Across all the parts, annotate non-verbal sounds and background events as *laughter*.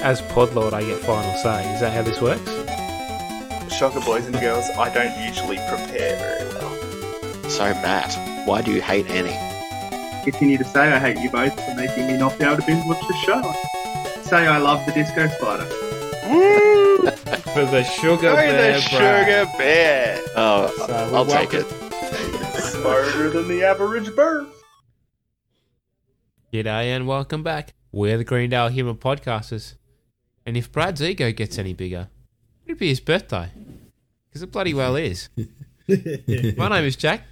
as Podlord, I get final say. Is that how this works? Shocker, boys and girls, I don't usually prepare very well. So, Matt, why do you hate Annie? Continue to say I hate you both for making me not be able to binge watch the show. Say I love the disco spider. Woo! *laughs* For the sugar Go bear, the sugar bear! Oh, So, I'll we're take it. Smarter than the average bird. G'day and welcome back. We're the Greendale Humour Podcasters. And if Brad's ego gets any bigger, it'd be his birthday. Because it bloody well is. *laughs* My name is Jack,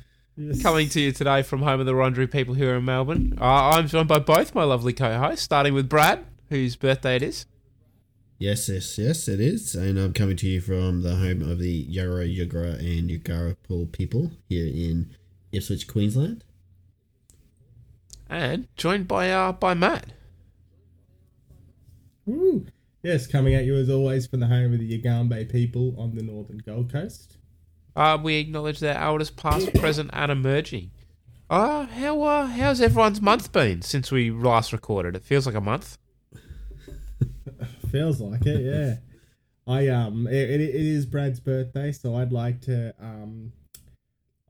coming to you today from home of the Wurundjeri people here in Melbourne. Uh, I'm joined by both my lovely co-hosts, starting with Brad, whose birthday it is. Yes, yes, yes, it is. And I'm coming to you from the home of the Yarra Yagara and Yugarapul people here in Ipswich, Queensland. And joined by uh, by Matt. Woo. Yes, coming at you as always from the home of the Yugambeh people on the northern Gold Coast. Uh, we acknowledge their elders past, present, and emerging. Uh, how uh, how's everyone's month been since we last recorded? It feels like a month. *laughs* Feels like it, yeah. I um, it, it, it is Brad's birthday, so I'd like to um,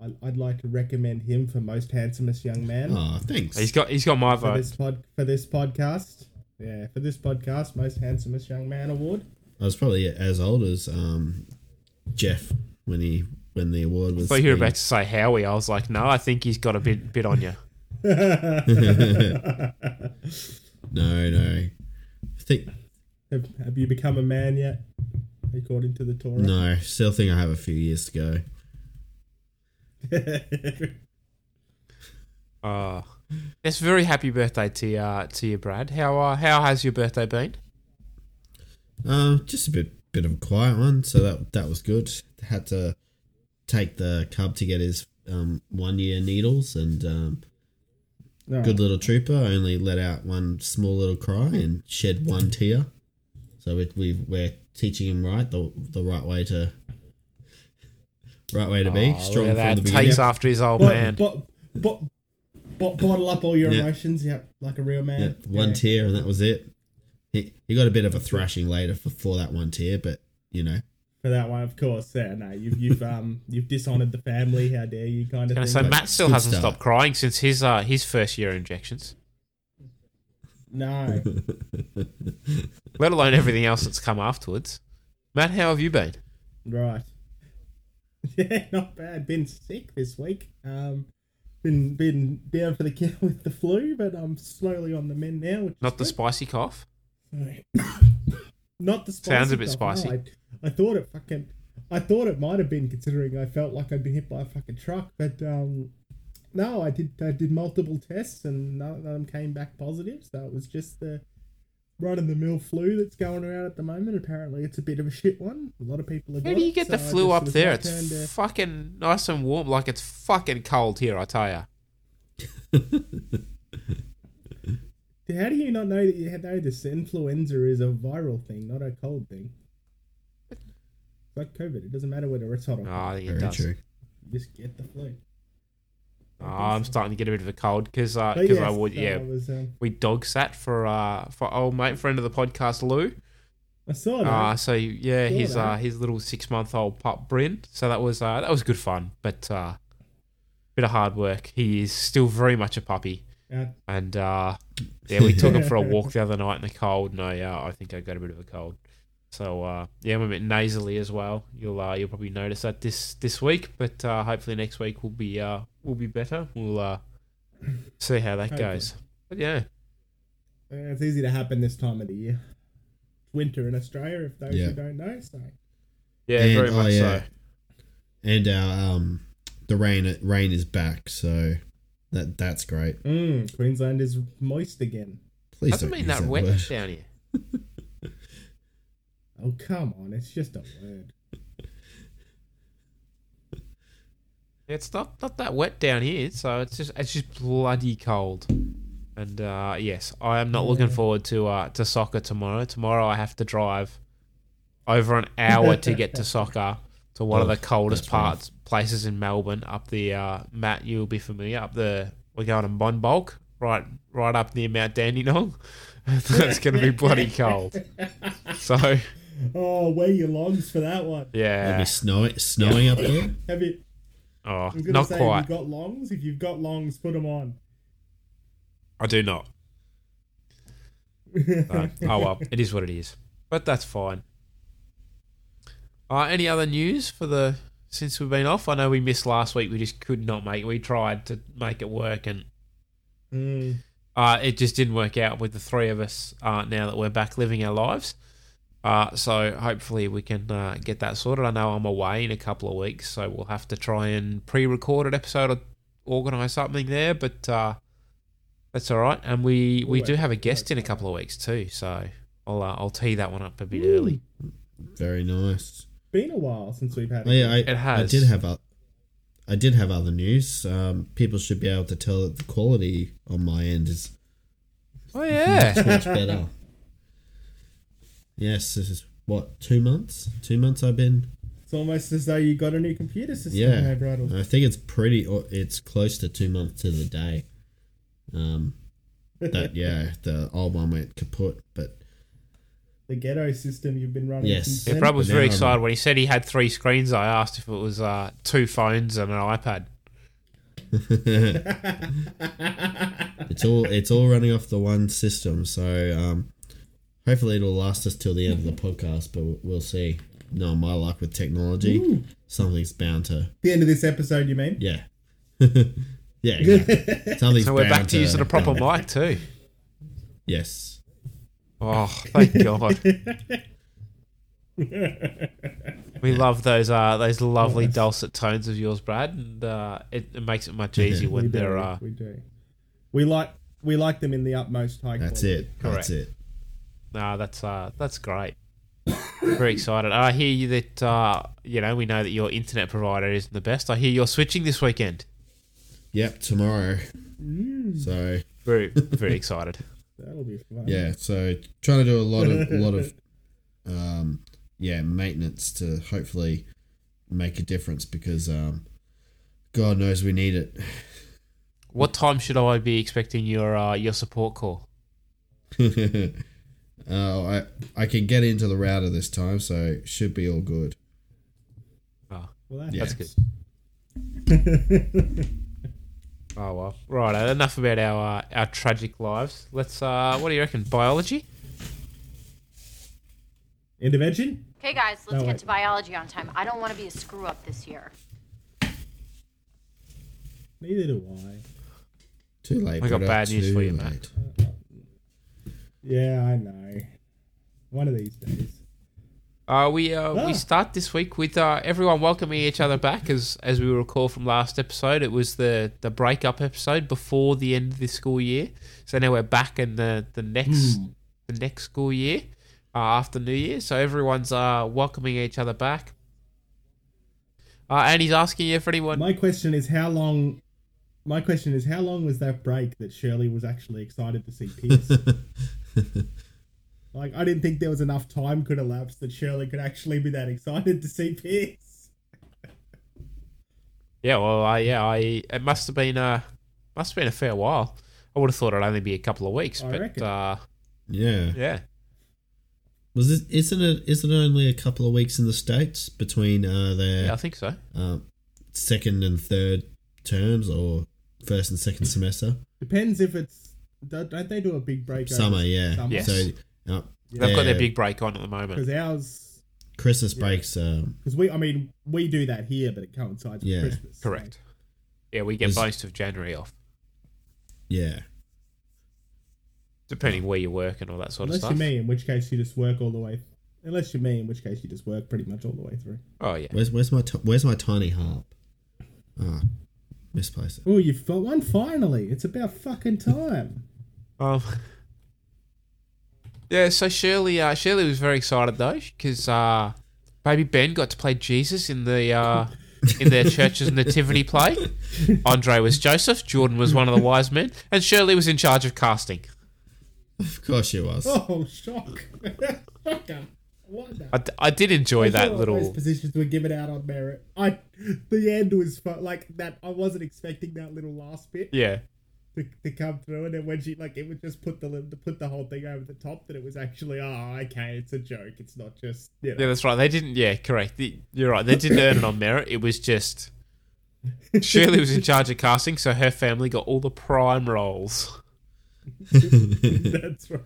I'd, I'd like to recommend him for most handsomest young man Oh, thanks. He's got he's got my vote for vote. this pod for this podcast. Yeah, for this podcast, most handsomest young man award. I was probably as old as um, Jeff when he when the award I was. thought you were about to say Howie. I was like, no, I think he's got a bit bit on you. *laughs* No, no. I think have, have you become a man yet? According to the Torah. no. Still think I have a few years to go. Uh *laughs* yes, very happy birthday to you, uh, to you, Brad. How uh, how has your birthday been? Um, just a bit bit of a quiet one, so that that was good. Had to take the cub to get his um, one year needles, and um, No. good little trooper. Only let out one small little cry and shed one tear. So we, we we're teaching him right the the right way to right way to be Oh, strong look from at the beginning. Takes after his old Bo- man. bo- bo- bo- bottle up all your Yeah. emotions, yep, like a real man. Yeah, one Yeah. tear and that was it. He he got a bit of a thrashing later for, for that one tear, but you know for that one, of course. Yeah, no, you've you've um *laughs* you've dishonored the family. How dare you? Kind of Gonna thing. say but Matt still good hasn't start. stopped crying since his uh his first year injections. No, Let alone everything else that's come afterwards. Matt, how have you been? right. *laughs* Yeah, not bad. Been sick this week. Um, been been down for the count *laughs* with the flu, but I'm slowly on the mend now. Which Not the spicy cough. *laughs* Not the spicy Sounds a bit cough, no. spicy. I, I thought it fucking. I thought it might have been considering I felt like I'd been hit by a fucking truck, but um, no, I did. I did multiple tests and none of them came back positive. So it was just the run of the mill flu that's going around at the moment. Apparently, it's a bit of a shit one. A lot of people have How got do you get the so I flu up there? It's to- fucking nice and warm. Like it's fucking cold here, I tell ya. *laughs* How do you not know that you know this influenza is a viral thing, not a cold thing? It's like COVID. It doesn't matter whether it's hot or Oh, cold. I think it very does. true. You just get the flu. Oh, I'm starting to get a bit of a cold because uh, yes, I would yeah was, um, we dog sat for uh for old mate friend of the podcast Lou. I saw that. Uh so yeah his that. uh his little six month old pup Bryn. So that was uh that was good fun, but uh bit of hard work. He is still very much a puppy. Uh, And uh, yeah, we took him for a *laughs* walk the other night in the cold, and I, uh, I think I got a bit of a cold. So uh, yeah, I'm a bit nasally as well. You'll uh, you'll probably notice that this this week, but uh, hopefully next week will be uh, will be better. We'll uh, *clears throat* see how that goes. But yeah, Uh, it's easy to happen this time of the year. Winter in Australia, if those Yeah. who don't know. So yeah, And- very oh, much yeah. so. And our um the rain rain is back, so that that's great. mm, Queensland is moist again. Please Doesn't don't mean use that that wet word. down here. *laughs* Oh come on, it's just a word. It's not not that wet down here, so it's just it's just bloody cold. And uh, yes, I am not looking forward to uh, to soccer tomorrow. Tomorrow I have to drive over an hour to get to *laughs* soccer to one of Oh, the coldest that's rough. parts places in Melbourne. Up the uh, Matt, you'll be familiar. Up the we're going to Monbulk, right right up near Mount Dandenong, *laughs* That's going to be bloody cold. So, *laughs* Oh, wear your longs for that one. It'll yeah. be snowing, snowing up there. Have you? Oh, I was not say, quite. You've you got longs? If you've got longs, put them on. I do not. No. *laughs* Oh well, it is what it is. But that's fine. Uh, any other news for the since we've been off? I know we missed last week. We just could not make. We tried to make it work, and Mm. uh, it just didn't work out with the three of us. Uh, now that we're back living our lives, uh, so hopefully we can uh, get that sorted. I know I'm away in a couple of weeks, so we'll have to try and pre-record an episode or organise something there. But uh, that's all right. And we we do have a guest in a couple of weeks too, so I'll uh, I'll tee that one up a bit early. Very nice. Been a while since we've had. Oh, yeah, I, It has. I did have a, I did have other news. Um, people should be able to tell that the quality on my end is Oh yeah. much better. *laughs* Yes, this is what two months. Two months I've been. It's almost as though you got a new computer system. Yeah, there, I think it's pretty. or It's close to two months to the day. Um, that *laughs* yeah, the old one went kaput, but the ghetto system you've been running. Yes. since Yeah, then. Brad was very now I'm- excited when he said he had three screens. I asked if it was uh, two phones and an iPad. *laughs* *laughs* it's all it's all running off the one system. So um, hopefully it'll last us till the end of the podcast, but we'll- we'll see. No, my luck with technology, something's bound to the end of this episode, you mean? yeah, *laughs* yeah. Exactly. *laughs* Something's So we're back bound to using a proper mic too. Yes. Oh, thank *laughs* God. We love those uh those lovely dulcet tones of yours, Brad, and uh, it, it makes it much easier we when do. they're uh, We do. We like we like them in the utmost high That's quality. it. Correct. That's it. Nah, that's uh, that's great. Very excited. I hear you that uh, you know we know that your internet provider isn't the best. I hear you're switching this weekend. Yep. Tomorrow. Mm. So Very *laughs* very excited. That'll be fun. yeah. So trying to do a lot of a lot of *laughs* um yeah maintenance to hopefully make a difference because um God knows we need it. What time should I be expecting your uh, your support call? *laughs* uh, I I can get into the router this time, so it should be all good. *laughs* Oh, Well, that's, Yeah. that's good. Oh well, right. Enough about our uh, our tragic lives. Let's. uh What do you reckon? Biology? Intervention? Okay, guys, let's No, get wait. to biology on time. I don't want to be a screw up this year. Neither do I. Too late. I got bad news too for you, late. mate. Yeah, I know. One of these days. Uh, we uh, Ah. we start this week with uh, everyone welcoming each other back as as we recall from last episode. It was the the breakup episode before the end of the school year. So now we're back in the the next the next school year uh, after New Year. So everyone's uh, welcoming each other back. Uh, and he's asking you if anyone. My question is how long. My question is how long was that break that Shirley was actually excited to see Pierce? *laughs* *laughs* like, I didn't think there was enough time could elapse that Shirley could actually be that excited to see Pierce. Yeah, well, I yeah, I it must have been uh must have been a fair while. I would have thought it'd only be a couple of weeks, I but reckon. uh, Yeah. yeah. Was it? Isn't it? Isn't it only a couple of weeks in the states between uh, Yeah, their I think so. um, second and third terms, or first and second semester? Depends if it's. Don't don't they do a big break? over Summer, yeah. Summer? Yes. So uh, They've got their their big break on at the moment. Because ours. Christmas breaks. Um, Because we, I mean, we do that here, but it coincides with Yeah. Christmas. so- Correct. Yeah, we get most of January off, yeah. depending where you work and all that sort Unless of stuff. Unless you're me, in which case you just work all the way. Unless you're me, in which case you just work pretty much all the way through. Oh yeah. Where's where's my ti- where's my tiny harp? Ah, misplaced it. Oh, you've got one finally. It's about fucking time. *laughs* Um. Yeah, so Shirley, uh, Shirley was very excited though because uh, baby Ben got to play Jesus in the uh, in their church's nativity play. *laughs* Andre was Joseph, Jordan was one of the wise men, and Shirley was in charge of casting. Of course she was. Oh, shock. *laughs* Shocker. What the? I, d- I did enjoy I that thought Those little. positions were given out on merit. I, the end was fu- like that. I wasn't expecting that little last bit. Yeah, to, to come through, and then when she like it would just put the to put the whole thing over the top that it was actually oh okay it's a joke it's not just you know. Yeah, that's right. They didn't. Yeah, correct. You're right. They didn't earn it on merit. It was just Shirley was in *laughs* charge of casting, so her family got all the prime roles. *laughs* that's right.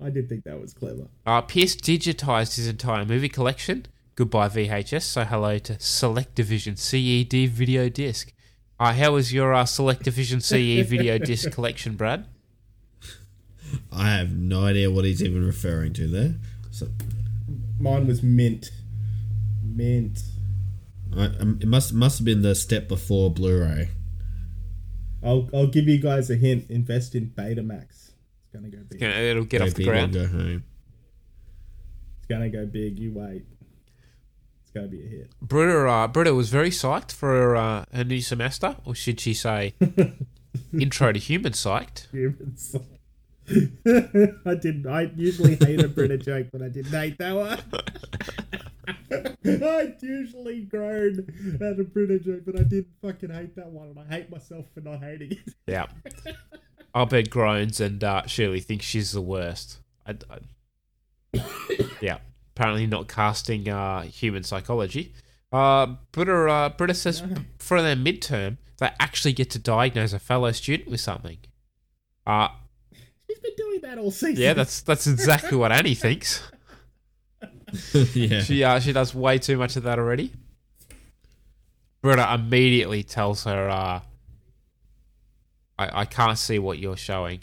I did think that was clever. Uh, Pierce digitized his entire movie collection. Goodbye VHS. So hello to SelectaVision CED video disc. Uh, how was your uh, SelectaVision CE video *laughs* disc collection, Brad? I have no idea what he's even referring to there. So Mine was mint, mint. I, um, it must must have been the step before Blu-ray. I'll I'll give you guys a hint. Invest in Betamax. It's gonna go big. You know, It'll get Go off the ground. Go home. It's gonna go big. You wait. It's gonna be a hit. Britta, uh, Britta was very psyched for uh, her new semester, or should she say, *laughs* intro to human psyched. Humans. *laughs* I didn't. I usually hate a Britta joke, but I didn't hate that one. *laughs* I usually groan at a Britta joke, but I didn't fucking hate that one, and I hate myself for not hating it. Yeah. Abed groans and uh, Shirley thinks she's the worst. I, I- yeah. Apparently not casting uh, human psychology. Uh, Britta, uh, Britta says for their midterm, they actually get to diagnose a fellow student with something. Uh, She's been doing that all season. yeah, that's that's exactly what Annie thinks. *laughs* yeah. She uh, she does way too much of that already. Britta immediately tells her, uh, I, I can't see what you're showing.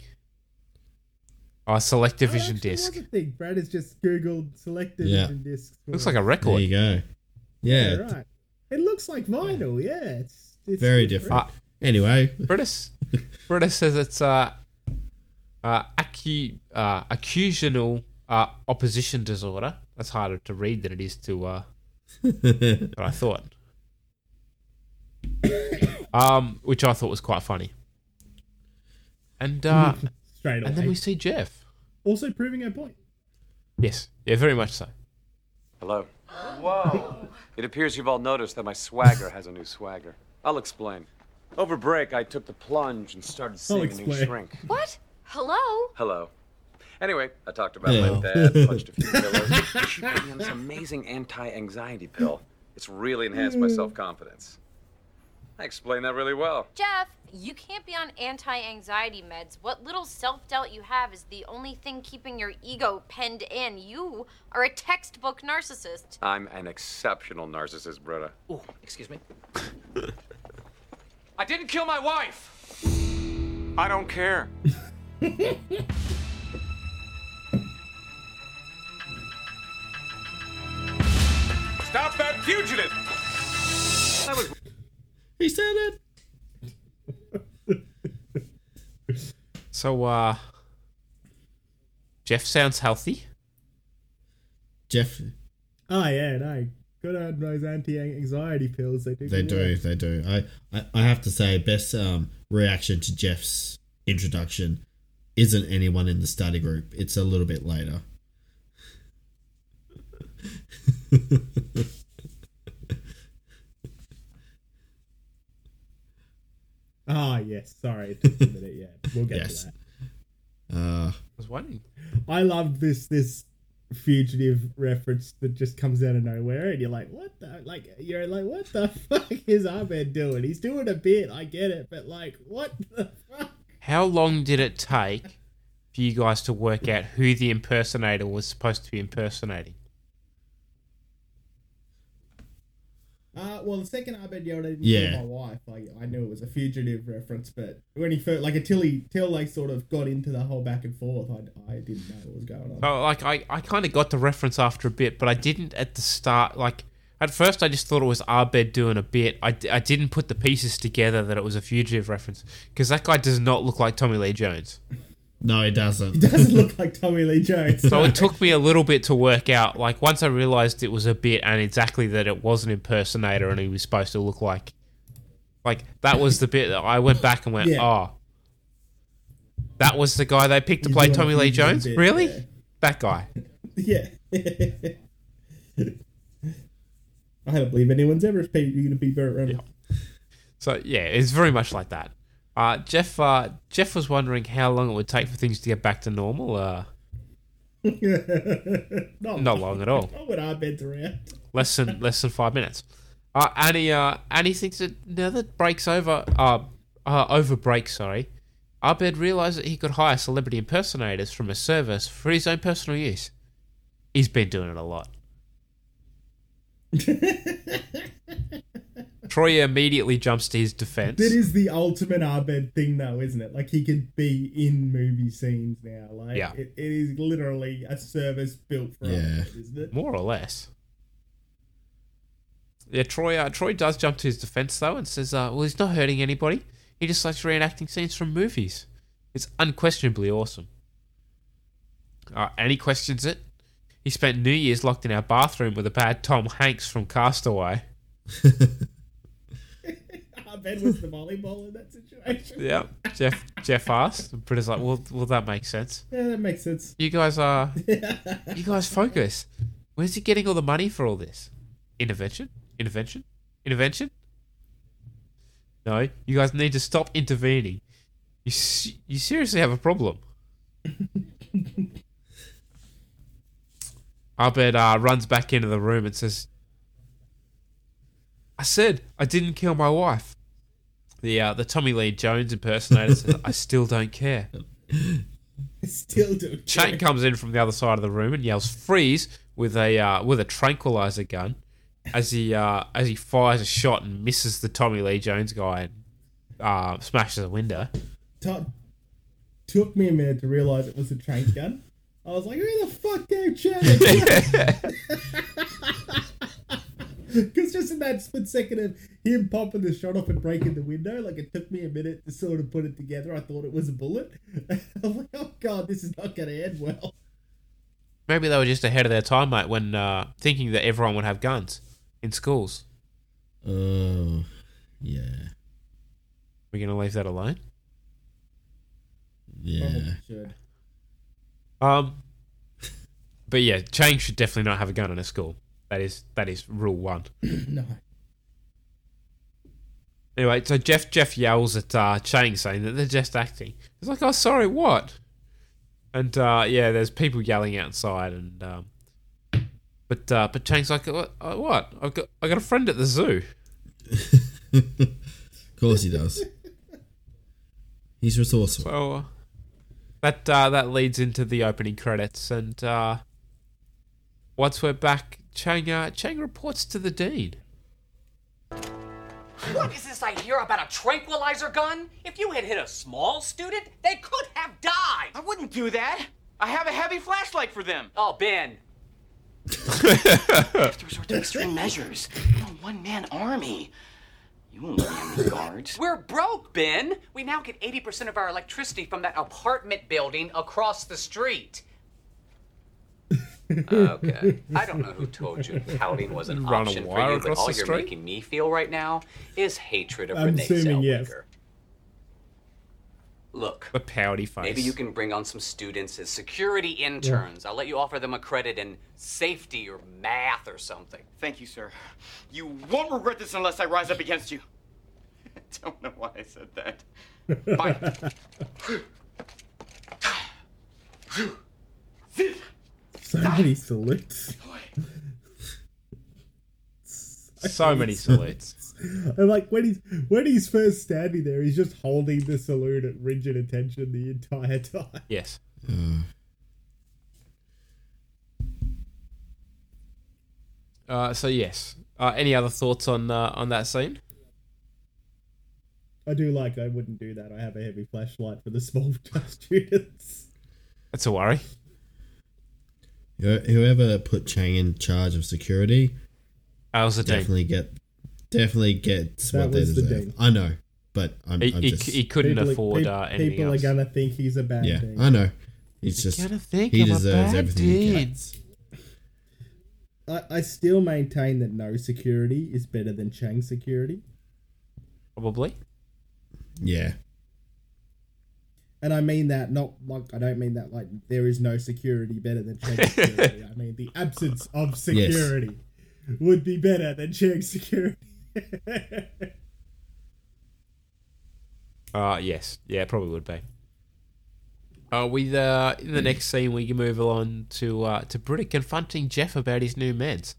Oh, select Oh, division disc. I think. Brad has just googled select Yeah. division discs. for Looks us. like a record. There record. you go. Yeah. Yeah, right. It looks like vinyl. Yeah, it's, it's Very different. Uh, Anyway, Britta, *laughs* Britta says it's uh, uh, acu- uh, accusional uh, opposition disorder. That's harder to read than it is to uh, *laughs* what I thought. *coughs* um, which I thought was quite funny. And uh, *laughs* straight away. and then we see Jeff. also proving her point. Yes, yeah, very much so. Hello. Whoa. *laughs* It appears you've all noticed that my swagger has a new swagger. I'll explain. Over break, I took the plunge and started seeing a new shrink. What? Hello? Hello. Anyway, I talked about Hello. my dad, punched a few *laughs* pillows. She put me on this amazing anti-anxiety pill. It's really enhanced my self-confidence. I explained that really well. Jeff, you can't be on anti anxiety meds. What little self doubt you have is the only thing keeping your ego penned in. You are a textbook narcissist. I'm an exceptional narcissist, Britta. Oh, excuse me. *laughs* I didn't kill my wife. I don't care. *laughs* Stop that fugitive. That was he said it. So, uh, Jeff sounds healthy. Jeff, Oh yeah, no. Good on those anti-anxiety pills. They do. they do, work. they do. I, I, I have to say, best um, reaction to Jeff's introduction isn't anyone in the study group. It's a little bit later. *laughs* Ah yes. Sorry, it took a minute. Yeah, we'll get Yes. to that. Uh, I was wondering. I love this this fugitive reference that just comes out of nowhere, and you're like, what the? Like you're like, what the *laughs* fuck is Abed doing? He's doing a bit. I get it, but like, what the fuck? How long did it take for you guys to work out who the impersonator was supposed to be impersonating? Uh, well, the second Abed yelled, I didn't Yeah. kill my wife. Like, I knew it was a fugitive reference, but when he first, like, until he, till they sort of got into the whole back and forth, I, I didn't know what was going on. Oh, like I, I kind of got the reference after a bit, but I didn't at the start. Like at first, I just thought it was Abed doing a bit. I, I didn't put the pieces together that it was a fugitive reference because that guy does not look like Tommy Lee Jones. No, it doesn't. He doesn't look like Tommy Lee Jones. So it took me a little bit to work out. Like once I realized it was a bit and exactly that it was an impersonator and he was supposed to look like, like that was the bit that I went back and went, *laughs* Yeah. oh, that was the guy they picked to He's play Tommy Lee Jones. bit, really? yeah. That guy. *laughs* yeah. *laughs* I don't believe anyone's ever paid you to be Burt Reynolds. So yeah, it's very much like that. Uh, Jeff. Uh, Jeff was wondering how long it would take for things to get back to normal. Uh, *laughs* not, not long at all. Not when Abed's around. Less than *laughs* less than five minutes. Uh, Annie. Uh, Annie thinks that now that breaks over. Uh, uh, over break. Sorry. Abed realised that he could hire celebrity impersonators from a service for his own personal use. He's been doing it a lot. *laughs* Troy immediately jumps to his defense. That is the ultimate Abed thing, though, isn't it? Like he could be in movie scenes now. Like Yeah. it, it is literally a service built for Yeah. Abed, isn't it? More or less. Yeah, Troy. Uh, Troy does jump to his defense though and says, uh, "Well, he's not hurting anybody. He just likes reenacting scenes from movies. It's unquestionably awesome." Uh, and he questions it. He spent New Year's locked in our bathroom with a bad Tom Hanks from Castaway. *laughs* Abed was the volleyball in that situation. Yeah, Jeff. Jeff asked. And Britta's like, "Well, well, that makes sense. Yeah, that makes sense. You guys are. *laughs* you guys focus. Where's he getting all the money for all this? Intervention? Intervention? Intervention? No, you guys need to stop intervening. You you seriously have a problem. *laughs* Abed uh, runs back into the room and says, "I said I didn't kill my wife." The uh, the Tommy Lee Jones impersonator says, "I still don't care." I Still don't. Chang comes in from the other side of the room and yells "freeze" with a uh, with a tranquilizer gun as he uh, as he fires a shot and misses the Tommy Lee Jones guy and uh, smashes a window. T- took me a minute to realize it was a trank gun. I was like, who the fuck gave Chad? *laughs* *laughs* *laughs* Because just in that split second of him popping the shot off and breaking the window, like it took me a minute to sort of put it together. I thought it was a bullet. *laughs* I was like, oh god, this is not going to end well. Maybe they were just ahead of their time, mate, when uh, thinking that everyone would have guns in schools. Oh, yeah, We're gonna leave that alone. yeah. Should. Um, but yeah, Chang should definitely not have a gun in a school. That is that is rule one. *clears throat* no. Anyway, so Jeff Jeff yells at uh, Chang saying that they're just acting. He's like, "Oh, sorry, what?" And uh, yeah, there's people yelling outside, and um, but uh, but Chang's like, "What? uh, what? I've got I got a friend at the zoo." of *laughs* course he does. He's resourceful. So uh, that uh, that leads into the opening credits, and uh, once we're back, Chang uh, Chang reports to the dean. What is this I hear about a tranquilizer gun? If you had hit a small student, they could have died. I wouldn't do that. I have a heavy flashlight for them. Oh, Ben. *laughs* have to resort to extreme measures. A one-man army. You won't need any guards. We're broke, Ben. We now get 80% of our electricity from that apartment building across the street. Okay. I don't know who told you pouting was an Run option for you, but all you're street? making me feel right now is hatred of I'm Renee assuming yes. Zellweger. Look, The pouty face. Maybe you can bring on some students as security interns. I'll let you offer them a credit in safety or math or something. Thank you, sir. You won't regret this unless I rise up against you. I don't know why I said that. Fine. *laughs* *laughs* So many salutes. so many salutes. *laughs* And like when he's when he's first standing there, he's just holding the salute at rigid attention the entire time. Yes. Uh, so yes. Uh, any other thoughts on uh, on that scene? I do like I wouldn't do that. I have a heavy flashlight for the small students. That's a worry. Who- Whoever put Chang in charge of security How's the dean? definitely get definitely gets That what they was the deserve. I know, but I'm, He, I'm he, just he couldn't People- afford peop- uh, anything People else. are gonna think he's a bad yeah. thing. I know. He's just gonna think he I'm a deserves bad everything he gets. I, I still maintain that no security is better than Chang security. Probably. Yeah, And I mean that not like I don't mean that like there is no security better than Chang security. *laughs* I mean the absence of security would be better than Chang security. *laughs* Uh yes, yeah, probably would be. Uh, with uh, in the next scene, we can move on to uh, to Britta confronting Jeff about his new meds.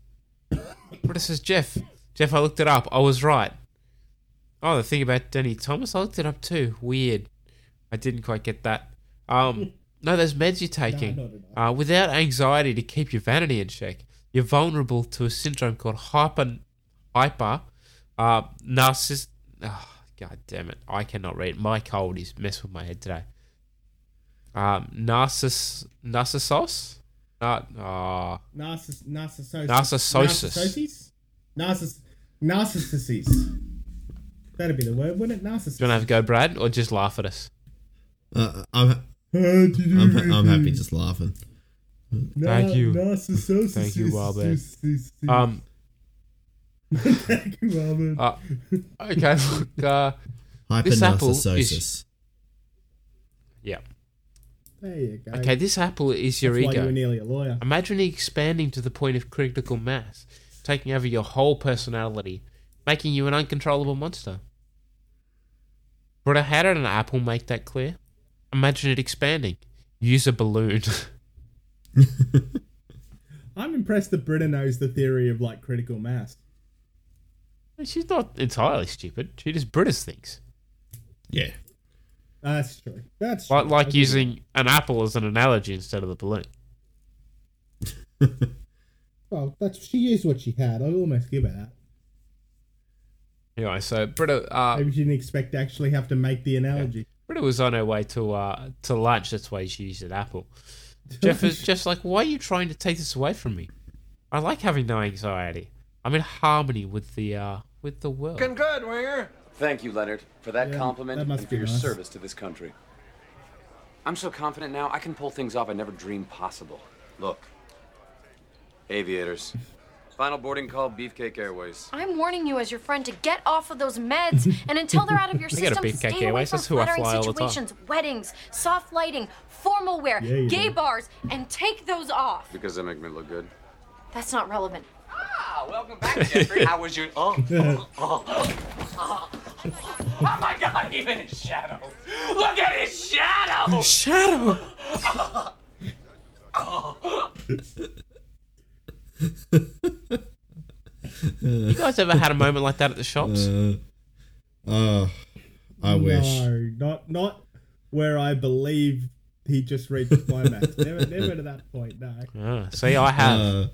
Britta says, "Jeff, Jeff, I looked it up. I was right. Oh, the thing about Danny Thomas, I looked it up too. Weird. I didn't quite get that. Um, no, those meds you're taking, uh, without anxiety to keep your vanity in check, you're vulnerable to a syndrome called hyper, hyper, uh, narciss. Oh, God damn it! I cannot read. My cold is messing with my head today. Um, narciss, narcissos. Uh, oh, Narciss, narcissosis. Narcissosis. Narciss, narcissosis. That'd be the word, wouldn't it? do you want to have a go, Brad, or just laugh at us? Uh, I'm, I'm, I'm happy just laughing. Thank you. Narcissosis. Thank you, Wildman. Um, *laughs* Thank you, Wildman. uh, okay, *laughs* look, uh, this apple is yeah. There you go. Okay, this apple is your That's why you ego. were nearly a lawyer. Imagine it expanding to the point of critical mass, taking over your whole personality, making you an uncontrollable monster. But how did an apple make that clear? Imagine it expanding. Use a balloon. *laughs* I'm impressed that Britta knows the theory of like critical mass. She's not entirely stupid. She just British things. Yeah. That's true. That's true. Like, like I'll using an apple as an analogy instead of the balloon. *laughs* Well, that's she used what she had. I'll almost give her that. Anyway, so Britta, uh, Maybe she didn't expect to actually have to make the analogy. Britta was on her way to uh, to lunch. That's why she used an apple. Jeff is *laughs* just like, why are you trying to take this away from me? I like having no anxiety. I'm in harmony with the uh, with the world. Looking good, Winger. Thank you, Leonard, for that Yeah, compliment that and for your nice. service to this country. I'm so confident now, I can pull things off I never dreamed possible. Look, aviators. Final boarding call, Beefcake Airways. I'm warning you as your friend to get off of those meds, *laughs* and until they're out of your I got system, Beefcake stay away Airways, from that's who I flattering fly all the time. situations, weddings, soft lighting, formal wear, Yeah, you gay do. bars, and take those off. Because they make me look good. That's not relevant. Ah, welcome back, Jeffrey. How was your? Oh, *laughs* oh, oh, oh. Oh my God! Even his shadow. Look at his shadow. Shadow. *laughs* You guys ever had a moment like that at the shops? Uh, oh, I wish. No, not not where I believe he just reached climax. never, never *laughs* to that point. No. Ah, see, I have. Uh,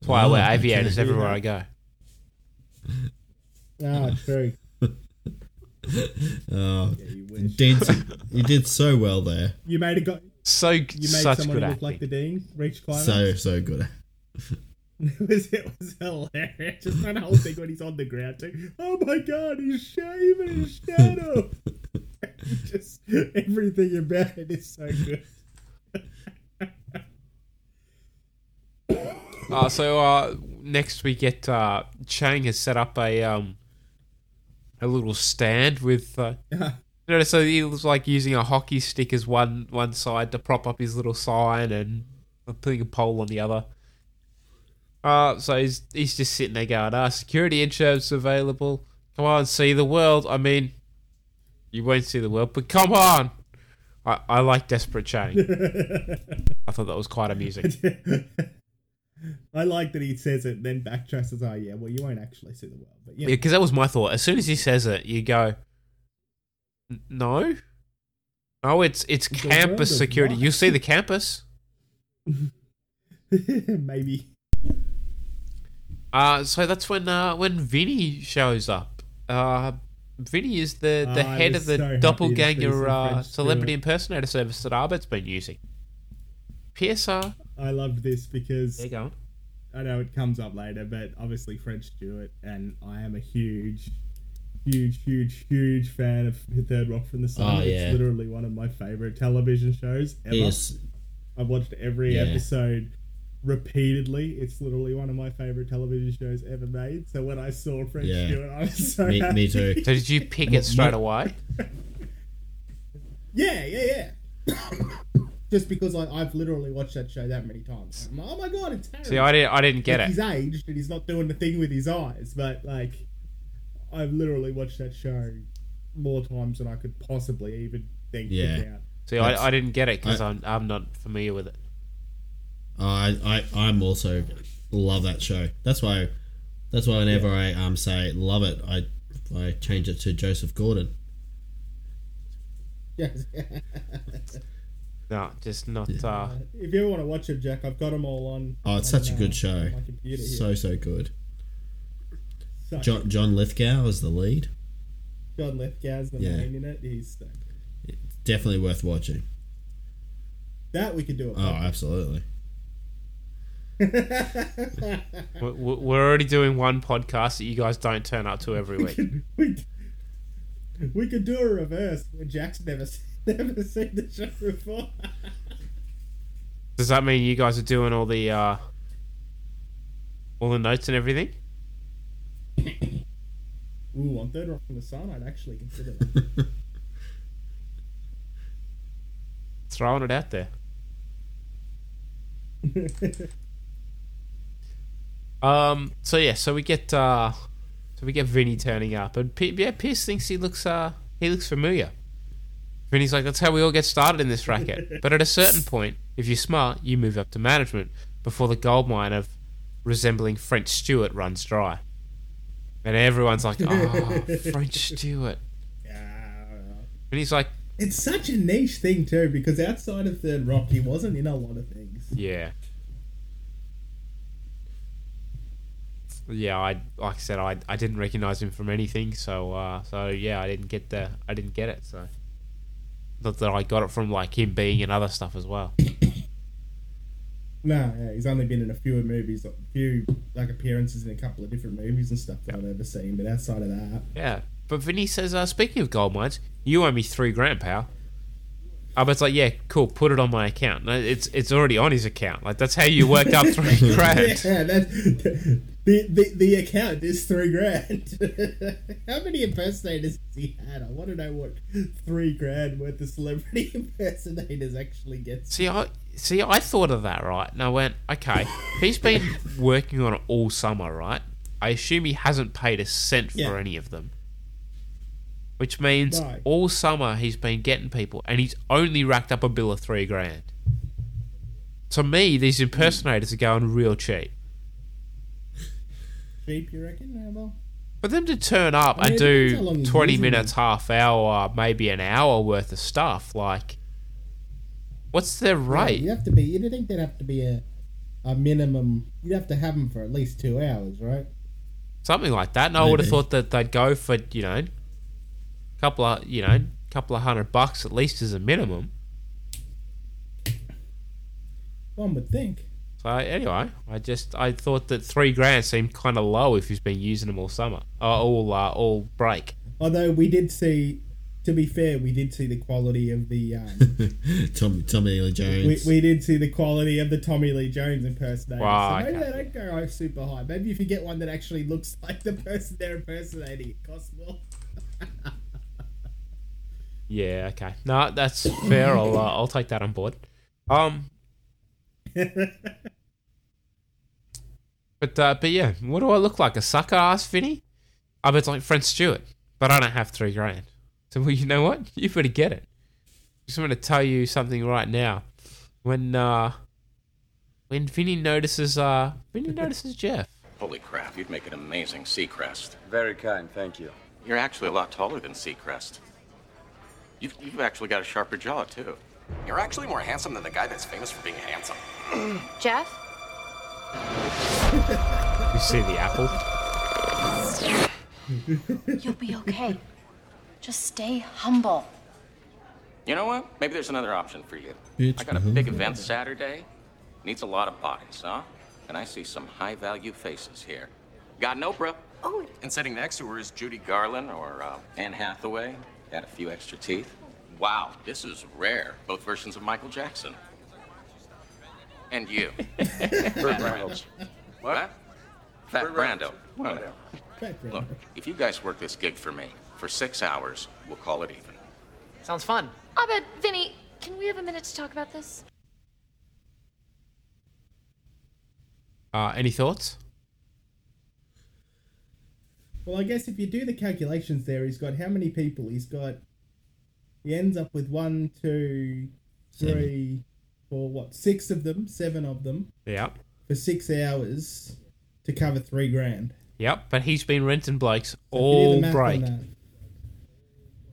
That's why I wear oh, aviators okay. everywhere I go. Ah, true. *laughs* Oh, you you did, *laughs* you did so well there. You made a guy. So You made such someone good look acting. like the dean reach climax. So, so good. It was *laughs* it was hilarious. Just that whole thing when he's on the ground too. Oh my god, he's shaving his shadow. *laughs* Just everything about it is so good. *laughs* Uh, so uh, next we get uh, Chang has set up a um, a little stand with. Uh, you know, so he was like using a hockey stick as one one side to prop up his little sign and putting a pole on the other. Uh, so he's he's just sitting there going, "Ah, security insurance available. Come on, see the world. I mean, you won't see the world, but come on." I, I like Desperate Chang. *laughs* I thought that was quite amusing. *laughs* I like that he says it, then backtracks says, "Oh yeah, well you won't actually see the world." But yeah, Yeah, because that was my thought. As soon as he says it, you go, "N- "No, no, it's it's The campus security. You see the campus." *laughs* maybe. Uh so that's when uh, when Vinny shows up. Uh, Vinny is the, the Oh, head of the so happy to see doppelganger uh, celebrity impersonator service that Abed's been using. PSR. I loved this because There you go. I know it comes up later, but obviously French Stewart, and I am a huge, huge, huge, huge fan of Third Rock from the Sun. Oh, it's literally one of my favorite television shows ever. Yes. I've watched every Yeah. episode repeatedly. It's literally one of my favorite television shows ever made. So when I saw French Yeah. Stewart, I was so Me- happy. me too. So did you pick it straight away? *laughs* Yeah, yeah, yeah. *coughs* Just because I, I've literally watched that show that many times. I'm like, oh my god, it's Harry. See, I didn't I didn't get Like, it. He's aged and he's not doing the thing with his eyes, but like, I've literally watched that show more times than I could possibly even think Yeah. to count. See, I, I didn't get it because I'm, I'm not familiar with it. I, I I'm also love that show. That's why that's why whenever I um say love it, I I change it to Joseph Gordon. Yes. *laughs* No, just not. Uh, if you ever want to watch it, Jack, I've got them all on. Oh, it's on, such a uh, good show. on my computer here. So so good. So- John John Lithgow is the lead. John Lithgow's the Yeah. main in it. He's so Definitely worth watching. that we could do it. Oh, absolutely. *laughs* we- we- we're already doing one podcast that you guys don't turn up to every week. we, we could do a reverse where Jack's never *laughs* never seen the show before. Does that mean you guys are doing all the uh, all the notes and everything? *coughs* Ooh, on Third Rock from the Sun, I'd actually consider that. *laughs* Throwing it out there. Um. So yeah. So we get. Uh. So we get Vinny turning up, and P- yeah, Pierce thinks he looks. Uh. He looks familiar. Vinny's like, that's how we all get started in this racket. *laughs* but at a certain point, if you're smart, you move up to management before the gold mine of resembling French Stewart runs dry. And everyone's like, oh, *laughs* French Stewart. Yeah. And he's like, It's such a niche thing too, because outside of Third Rock, he wasn't in a lot of things. Yeah. Yeah, I like I said, I I didn't recognize him from anything, so uh, so yeah, I didn't get the I didn't get it. So not that I got it from like him being in other stuff as well. *coughs* No, yeah, he's only been in a few movies, a few like appearances in a couple of different movies and stuff that I've ever seen. But outside of that, Yeah, but Vinny says, uh, speaking of gold mines, you owe me three grand, pal. But it's like, yeah, cool, put it on my account. No, it's it's already on his account. Like that's how you worked up *laughs* three grand. yeah, that's the, the the account is three grand. *laughs* How many impersonators has he had? I want to know what three grand worth of celebrity *laughs* impersonators actually gets. See, I see. I thought of that, right? And I went, okay, he's been *laughs* working on it all summer, right? I assume he hasn't paid a cent for Yeah. any of them, which means Right. all summer he's been getting people, and he's only racked up a bill of three grand. To me, these impersonators are going real cheap. Cheap, you reckon? Yeah, well, For them to turn up I mean, and it depends how long do 20 using minutes, half hour, maybe an hour worth of stuff, like, what's their rate? you have to be. You'd think there'd have to be a a minimum. You'd have to have them for at least two hours, right? Something like that. And I would have thought that they'd go for, you know, a couple of, you know, couple of hundred bucks at least as a minimum. One would think. So anyway, I just I thought that three grand seemed kind of low if he's been using them all summer, uh, all uh, all break. Although we did see, to be fair, we did see the quality of the. Um, *laughs* Tommy Tommy Lee Jones. we, we did see the quality of the Tommy Lee Jones impersonator. Wow, so maybe okay. they don't go super high. Maybe if you get one that actually looks *laughs* like the person they're impersonating, it costs more. *laughs* Yeah, okay. No, that's fair. I'll uh, I'll take that on board. Um, *laughs* but uh, but yeah, what do I look like? A sucker ass Vinny? I bet it's like French Stewart, but I don't have three grand. So well, you know what? *laughs* You better get it. Just want to tell you something right now. When uh, when Vinny notices uh, Vinny *laughs* notices Jeff. Holy crap, you'd make an amazing Seacrest. Very kind, thank you. You're actually a lot taller than Seacrest. You've, you've actually got a sharper jaw, too. You're actually more handsome than the guy that's famous for being handsome. Jeff? You see the apple? You'll be okay. Just stay humble. You know what? Maybe there's another option for you. Bitch, I got a big event Saturday. Needs a lot of bodies, huh? And I see some high value faces here. Got an Oprah. Oh. And sitting next to her is Judy Garland or uh, Anne Hathaway. Got a few extra teeth. Wow, this is rare. Both versions of Michael Jackson. And you. *laughs* Fat Reynolds. What? Fat Burt Brando. Reynolds. Well, Look, if you guys work this gig for me for six hours, we'll call it even. Sounds fun. Abed, Vinny, can we have a minute to talk about this? Uh, any thoughts? Well, I guess if you do the calculations there, he's got how many people? He's got. He ends up with one, two, three, four, what? Six of them, seven of them Yep. for six hours to cover three grand. Yep. But he's been renting blokes So if you do the all break.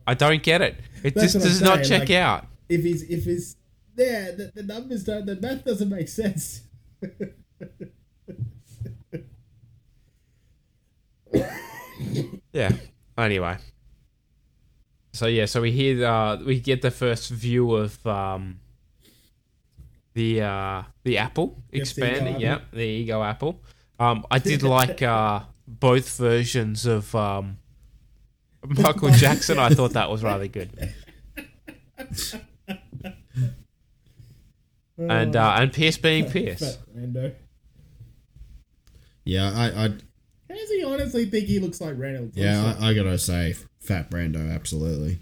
I don't get it. It That's just does not check like, out. If he's if he's yeah, the, the numbers don't. The math doesn't make sense. *laughs* Yeah. Anyway. So yeah, so we hear uh we get the first view of um the uh the apple Yes, expanding, apple. yeah, the ego apple. Um I did like uh both versions of um Michael *laughs* Jackson. I thought that was rather good. *laughs* And uh and Pierce being Pierce. Fat Yeah, I, I Does he honestly think he looks like Reynolds? Yeah. I, I gotta say, Fat Brando, absolutely.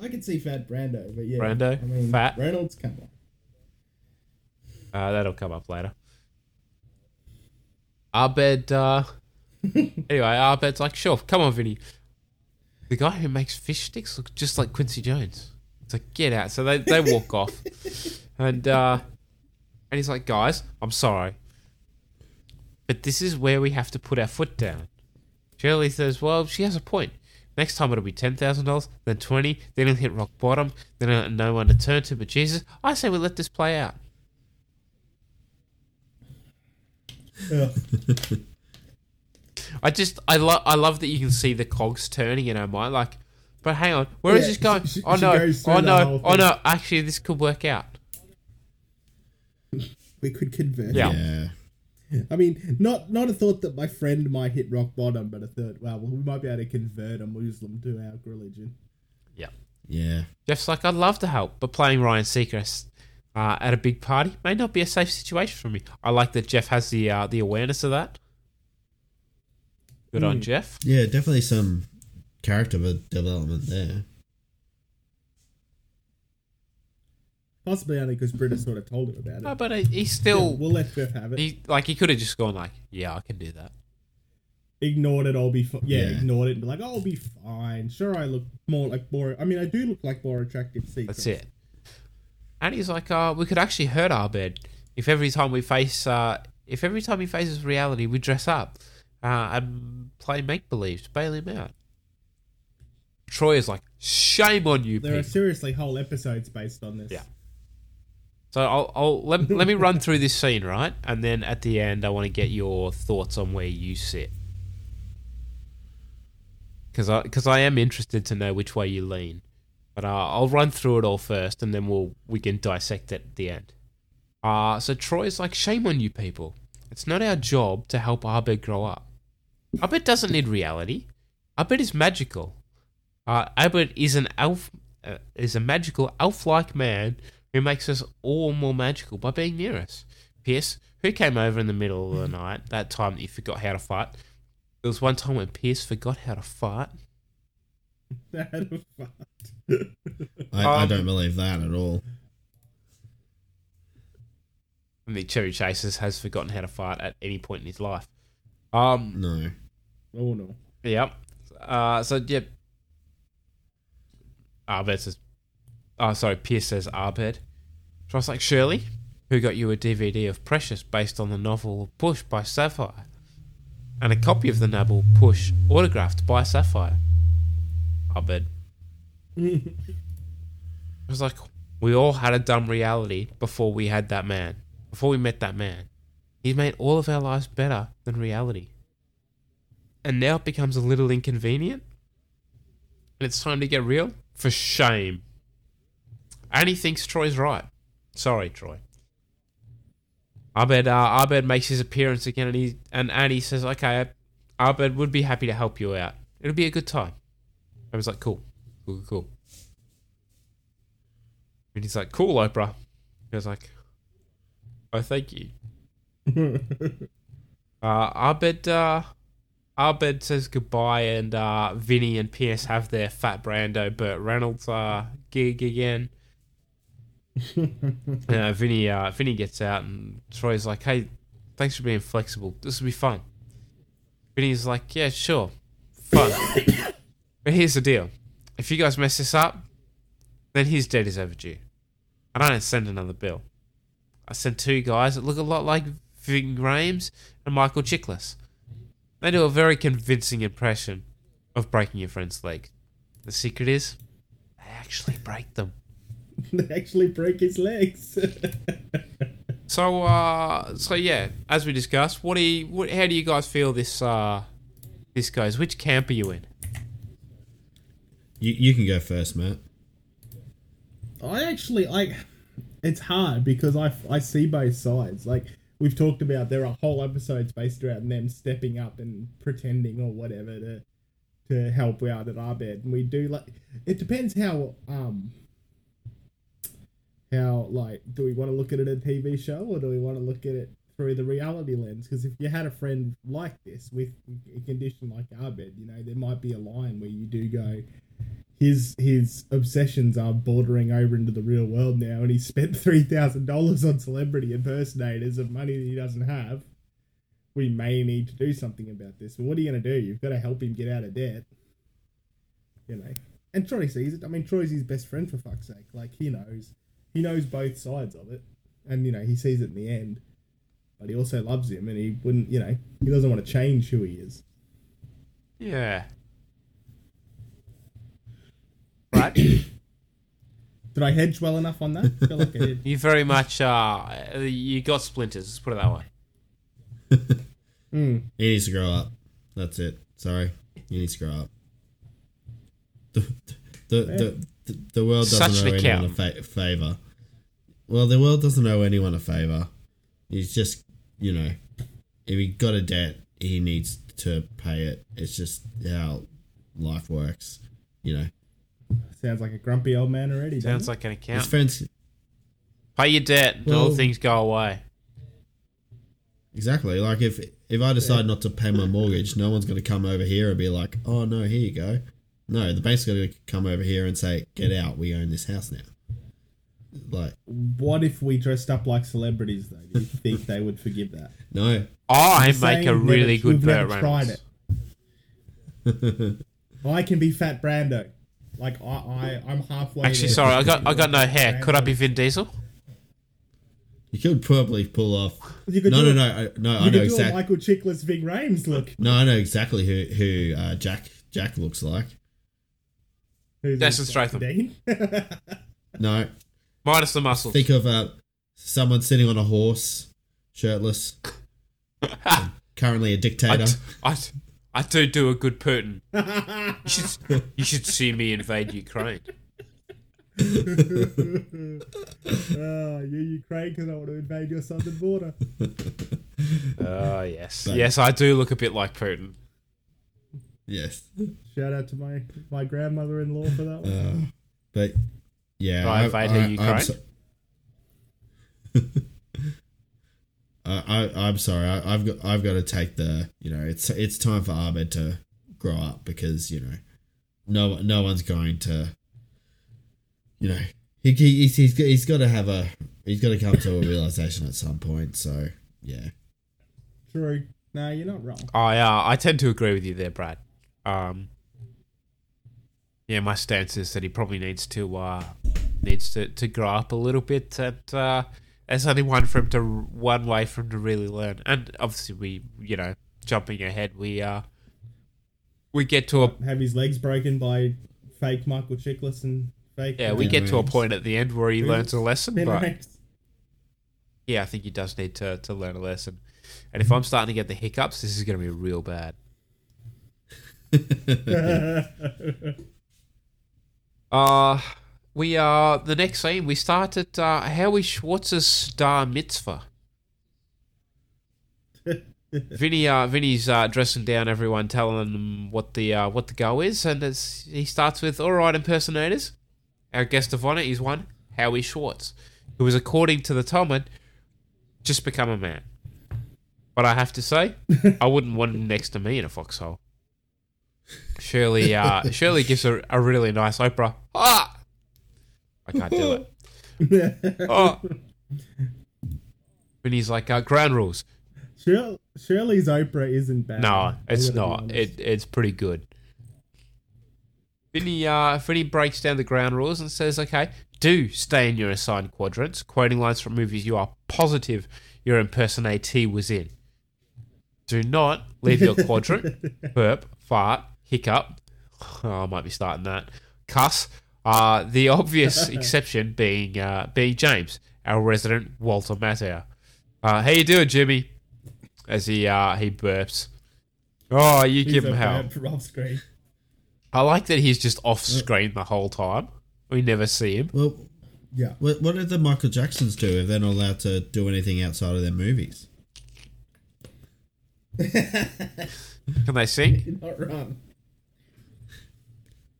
I, can see Fat Brando, but yeah, Brando? I mean, Fat? Reynolds, come on. Uh, that'll come up later. Abed, uh, *laughs* anyway, Abed's like, sure, come on, Vinny. The guy who makes fish sticks looks just like Quincy Jones. It's like, get out. So they, they walk off. *laughs* And, uh, and he's like, guys, I'm sorry. But this is where we have to put our foot down. Shirley says, well, she has a point. Next time it'll be $10,000, then 20 then it'll hit rock bottom, then I'll no one to turn to but Jesus. I say we let this play out. Ugh. I just I love I love that you can see the cogs turning in her mind. Like, but hang on, where is Yeah, this going? *laughs* she- oh she no! goes through Oh no! Oh no! Actually, this could work out. We could convert. Yeah. Yeah. I mean, not not a thought that my friend might hit rock bottom, but a thought, well, we might be able to convert a Muslim to our religion. Yeah. Yeah. Jeff's like, I'd love to help, but playing Ryan Seacrest uh, at a big party may not be a safe situation for me. I like that Jeff has the uh, the awareness of that. Good on Hmm. Jeff. Yeah, definitely some character development there. Possibly only because Britta sort of told him about it. No, but he's still. Yeah, we'll let Biff have it. He like he could have just gone like, yeah, I can do that. ignored it. I'll be fi- yeah, Yeah. ignored it and be like, oh, I'll be fine. Sure, I look more like more. I mean, I do look like more attractive. Secret. That's it. And he's like, uh, we could actually hurt Abed if every time we face, uh, if every time he faces reality, we dress up uh, and play make believe to bail him out. Troy is like, shame on you, There are seriously whole episodes based on this. Yeah. So I'll, I'll let, let me run through this scene, right? And then at the end, I want to get your thoughts on where you sit. Because I, cause I am interested to know which way you lean. But uh, I'll run through it all first, and then we'll we can dissect it at the end. Uh, so Troy's like, shame on you people. It's not our job to help Abed grow up. Abed doesn't need reality. Abed is magical. Uh, Abed is an elf, uh, is a magical elf-like man who makes us all more magical by being near us. Pierce, who came over in the middle of the night, that time that you forgot how to fight. There was one time when Pierce forgot how to fight. That was fun. I, I Um, don't believe that at all. I mean, Chevy Chase's has forgotten how to fight at any point in his life. Um, No. Oh no. Yep. Uh, so yep. Abed says, "Oh, sorry." Pierce says Abed. So I was like, Shirley, who got you a DVD of Precious based on the novel Push by Sapphire, and a copy of the novel Push autographed by Sapphire. Abed. I was like, we all had a dumb reality before we had that man, before we met that man. He made all of our lives better than reality and now it becomes a little inconvenient, and it's time to get real? For shame. And he thinks Troy's right. Sorry, Troy. Abed, uh, Abed makes his appearance again, and he and Annie says, "Okay, Abed would be happy to help you out. It'll be a good time." I was like, "Cool, cool, cool." And he's like, "Cool, Oprah." He was like, "Oh, thank you." *laughs* Uh, Abed, uh, Abed says goodbye, and uh, Vinny and Pierce have their Fat Brando Burt Reynolds uh, gig again. *laughs* uh, Vinny, uh, Vinny gets out, and Troy's like, "Hey, thanks for being flexible. This will be fun." Vinny's like, yeah, sure, fun. *coughs* but here's the deal: if you guys mess this up, then his debt is overdue. And I don't send another bill. I sent two guys that look a lot like Ving Rhames and Michael Chiklis. They do a very convincing impression of breaking your friend's leg. The secret is, they actually break them. *laughs* they actually break his legs. *laughs* So, uh, so yeah, as we discussed, what do you, what, how do you guys feel this, uh, this goes? Which camp are you in? You you can go first, Matt. I actually like. It's hard because I I see both sides. Like we've talked about, there are whole episodes based around them stepping up and pretending or whatever to to help out at Abed, and we do like. It depends how um how like do we want to look at it a TV show or do we want to look at it through the reality lens? Because if you had a friend like this with a condition like Abed, you know there might be a line where you do go. His his obsessions are bordering over into the real world now, and he spent *laughs* three thousand dollars on celebrity impersonators of money that he doesn't have. We may need to do something about this. But what are you going to do? You've got to help him get out of debt. You know, and Troy sees it. I mean, Troy's his best friend for fuck's sake. Like he knows he knows both sides of it, and you know he sees it in the end. But he also loves him, and he wouldn't, you know, he doesn't want to change who he is. Yeah. Right. *coughs* Did I hedge well enough on that? I *laughs* feel like I did. You very much, uh, you got splinters. Let's put it that way. Mm. He needs to grow up. That's it. Sorry, he needs to grow up. The the the, the, the world doesn't Such owe an anyone a fa- favor. Well, the world doesn't owe anyone a favor. He's just, you know, if he got a debt, he needs to pay it. It's just how life works, you know. Sounds like a grumpy old man already. Sounds like an His account. friends, Pay your debt, and all Well- things go away. exactly. Like if if I decide not to pay my mortgage, no one's going to come over here and be like, "Oh no, here you go." No, the bank's going to come over here and say, "Get out. We own this house now." Like, What if we dressed up like celebrities though? Do you think they would forgive that? no. I I'm make saying a never- really good we've Burt never tried it. I can be Fat Brando. Like I, I I'm halfway. Actually, there. sorry, I got I got no hair. Could I be Vin Diesel? You could probably pull off. You could no, do no, a- no, I, no. You I could know exactly. a Michael Chiklis Ving Rhames look. No, I know exactly who who uh, Jack Jack looks like. Who's Jason this, Statham. No, Minus the muscles. think of uh, someone sitting on a horse, shirtless, *laughs* currently a dictator. d- I, d- I do do a good Putin. You should, you should see me invade Ukraine. oh, you Ukraine because I want to invade your southern border. Oh, yes. But- yes, I do look a bit like Putin. yes, Shout out to my my grandmother-in-law for that one. uh, but yeah, Right, invade her Ukraine? *laughs* I'm, I, I, I'm sorry. I, I've got I've got to take the you know it's it's time for Abed to grow up because you know no no one's going to you know he, he he's he's got, he's got to have a he's got to come to a realization at some point. So yeah, True. No, you're not wrong. I uh, I tend to agree with you there, Brad. Um, yeah, my stance is that he probably needs to uh, needs to, to grow up a little bit. And uh, there's only one for him to one way for him to really learn. And obviously, we you know jumping ahead, we uh we get to a Have his legs broken by fake Michael Chiklis and fake. yeah we get to a point at the end where he learns a lesson. But yeah, I think he does need to to learn a lesson. And if I'm starting to get the hiccups, this is going to be real bad. *laughs* Uh we are the next scene. We start at uh, Howie Schwartz's Star Mitzvah. *laughs* Vinny, uh, Vinny's uh, dressing down everyone, telling them what the uh, what the go is, and he starts with, "All right, impersonators, our guest of honor is one Howie Schwartz, who is, according to the Talmud, just become a man." But I have to say, I wouldn't want him next to me in a foxhole. Shirley, uh, *laughs* Shirley gives a, a really nice Oprah. Ah, I can't do it. *laughs* Oh. Vinny's like, uh, ground rules. Shirley's Oprah isn't bad. No, it's not. It it's pretty good. Vinny uh Vinny breaks down the ground rules and says, okay, do stay in your assigned quadrants, quoting lines from movies you are positive your impersonatee was in. Do not leave your quadrant, *laughs* burp, fart, hiccup. Oh, I might be starting that. Cuss. Uh, the *laughs* obvious exception being uh, being James, our resident Walter Matthau. Uh, how you doing, Jimmy? As he uh, he burps. Oh, you He's give him hell. off screen. I like that he's just off screen the whole time. We never see him. Well, yeah. What, what did the Michael Jacksons do if they're not allowed to do anything outside of their movies? Can they sing? *laughs* Not wrong.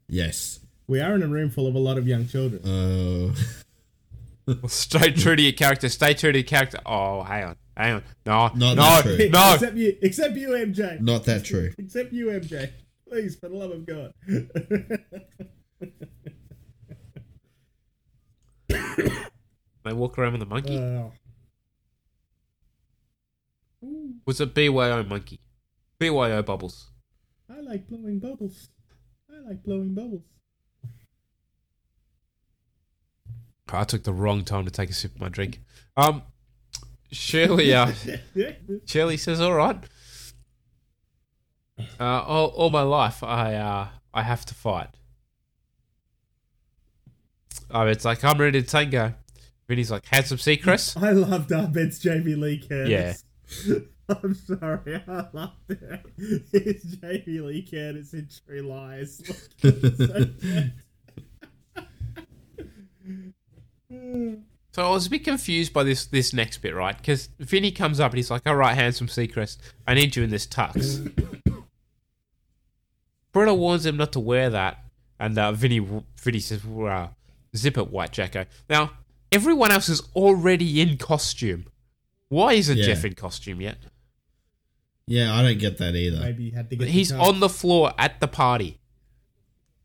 Yes. We are in a room full of a lot of young children. Oh. *laughs* Stay true to your character. Stay true to your character. Oh, hang on, hang on. No, Not no, that true. no. *laughs* Except you, except you, MJ. Not that true. *laughs* Except you, MJ. Please, for the love of God. They walk around with a monkey. Oh. Was it BYO monkey? BYO bubbles. I like blowing bubbles. I like blowing bubbles. I took the wrong time to take a sip of my drink. Um, Shirley, uh, *laughs* Shirley says, "All right. Uh, all, all my life, I uh, I have to fight. Oh, it's like I'm ready to tango. Vinny's like, had some secrets. *laughs* I loved Abed's Jamie Lee Curtis. Yeah. *laughs* I'm sorry, I loved it. It's Jamie Lee Curtis in True Lies. So I was a bit confused by this this next bit, right? Because Vinny comes up and he's like, "All right, handsome Seacrest, I need you in this tux." *coughs* Britta warns him not to wear that, and uh, Vinny Vinny says, "Wow, zip it, White Jacko." Now everyone else is already in costume. Why isn't Yeah. Jeff in costume yet? Yeah, I don't get that either. Maybe you had to get. He's the on the floor at the party.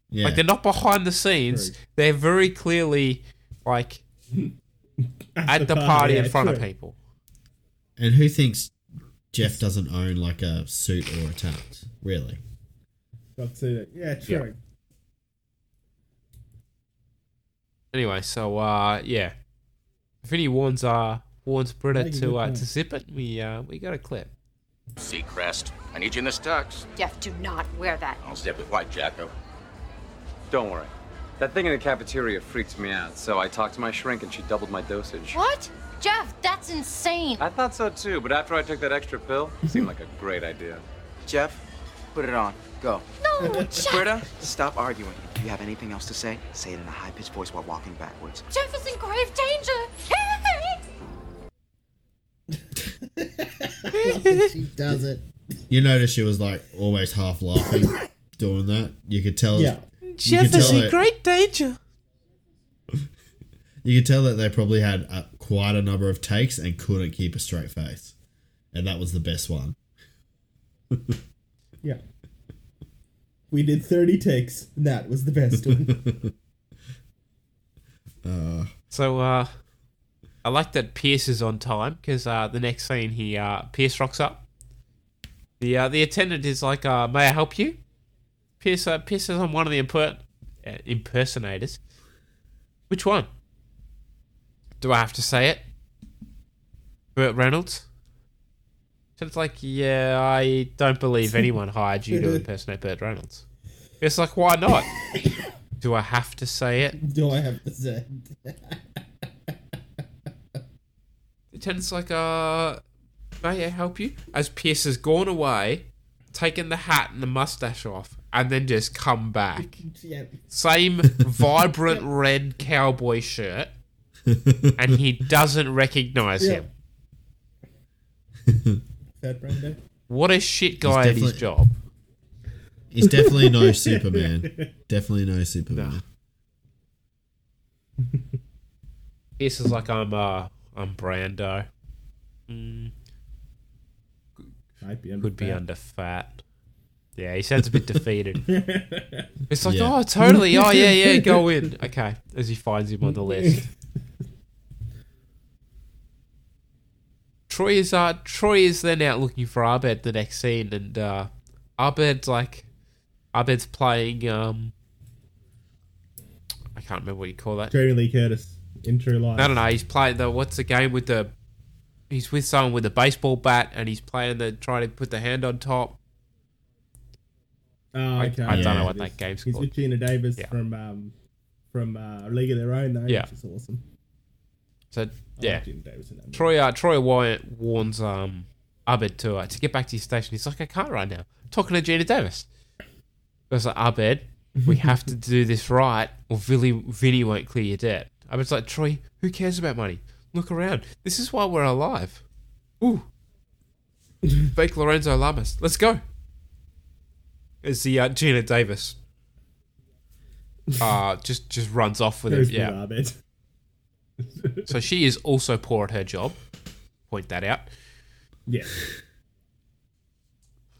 Yeah. Like they're not behind the scenes. They're very clearly like *laughs* at, the, party, in yeah, front of people. And who thinks Jeff doesn't own like a suit or a tux? Really? Got to it. Yeah, true. Anyway, so uh, yeah, Vinny warns uh warns Britta to uh, to zip it. We uh we got a clip. Seacrest, I need you in this tux. Jeff, do not wear that. I'll zip it, White Jacko. Don't worry. That thing in the cafeteria freaks me out, so I talked to my shrink and she doubled my dosage. What? Jeff, that's insane. I thought so too, but after I took that extra pill, it seemed like a great idea. Jeff, put it on. Go. No, Jeff. Britta, stop arguing. If you have anything else to say, say it in a high pitched voice while walking backwards. Jeff is in grave danger. *laughs* she does it. You notice she was like almost half laughing doing that. You could tell. Yeah. You Jeff could is in great danger. *laughs* You could tell that they probably had uh, quite a number of takes and couldn't keep a straight face, and that was the best one. *laughs* Yeah. We did 30 takes. and That was the best one. *laughs* Uh, So uh, I like that Pierce is on time because uh, the next scene he uh Pierce rocks up. The uh, the attendant is like, uh, "May I help you?" Pierce uh, Pierce is on one of the imper- uh, impersonators. Which one? Do I have to say it? Burt Reynolds. So it's like, yeah, I don't believe anyone *laughs* hired you to impersonate Burt Reynolds. It's like, why not? *laughs* Do I have to say it? Do I have to say? It? the like, uh, may I help you? As Pierce has gone away, taken the hat and the mustache off, and then just come back. Yeah. Same *laughs* vibrant red cowboy shirt, *laughs* and he doesn't recognize Yeah. him. Fat brain day. What a shit guy at his job. He's definitely no *laughs* Superman. Definitely no Superman. This is like, I'm, uh, I'm Brando. Mm, Might be under could be under fat. Yeah, he sounds a bit defeated. *laughs* It's like, Yeah. oh, totally. Oh, yeah, *laughs* yeah, go in. Okay, as he finds him on the list. Troy is uh Troy is then out looking for Abed the next scene, and uh Abed's like Abed's playing um I can't remember what you call that. Jamie Lee Curtis in True Life. I don't know. He's playing the what's the game with the. He's with someone with a baseball bat, and he's playing the trying to put the hand on top. Oh, I- okay. I don't know what that game's He's called. He's with Geena Davis Yeah. from um, from uh, League of Their Own, though. Yeah. which is awesome. So I yeah, like Geena Davis in that. Troy uh, Troy Wyatt warns um Abed to uh, to get back to his station. He's like, I can't right now. talking to Geena Davis. Goes like, Abed, we have to do this right, or Vinny Vinny won't clear your debt. Abed's like, Troy, who cares about money? Look around. This is why we're alive. Ooh. *laughs* Fake Lorenzo Lamas. Let's go. It's the uh, Geena Davis. Uh *laughs* just just runs off with Goes it. Yeah. Abed. *laughs* so she is also poor at her job. Point that out. Yeah.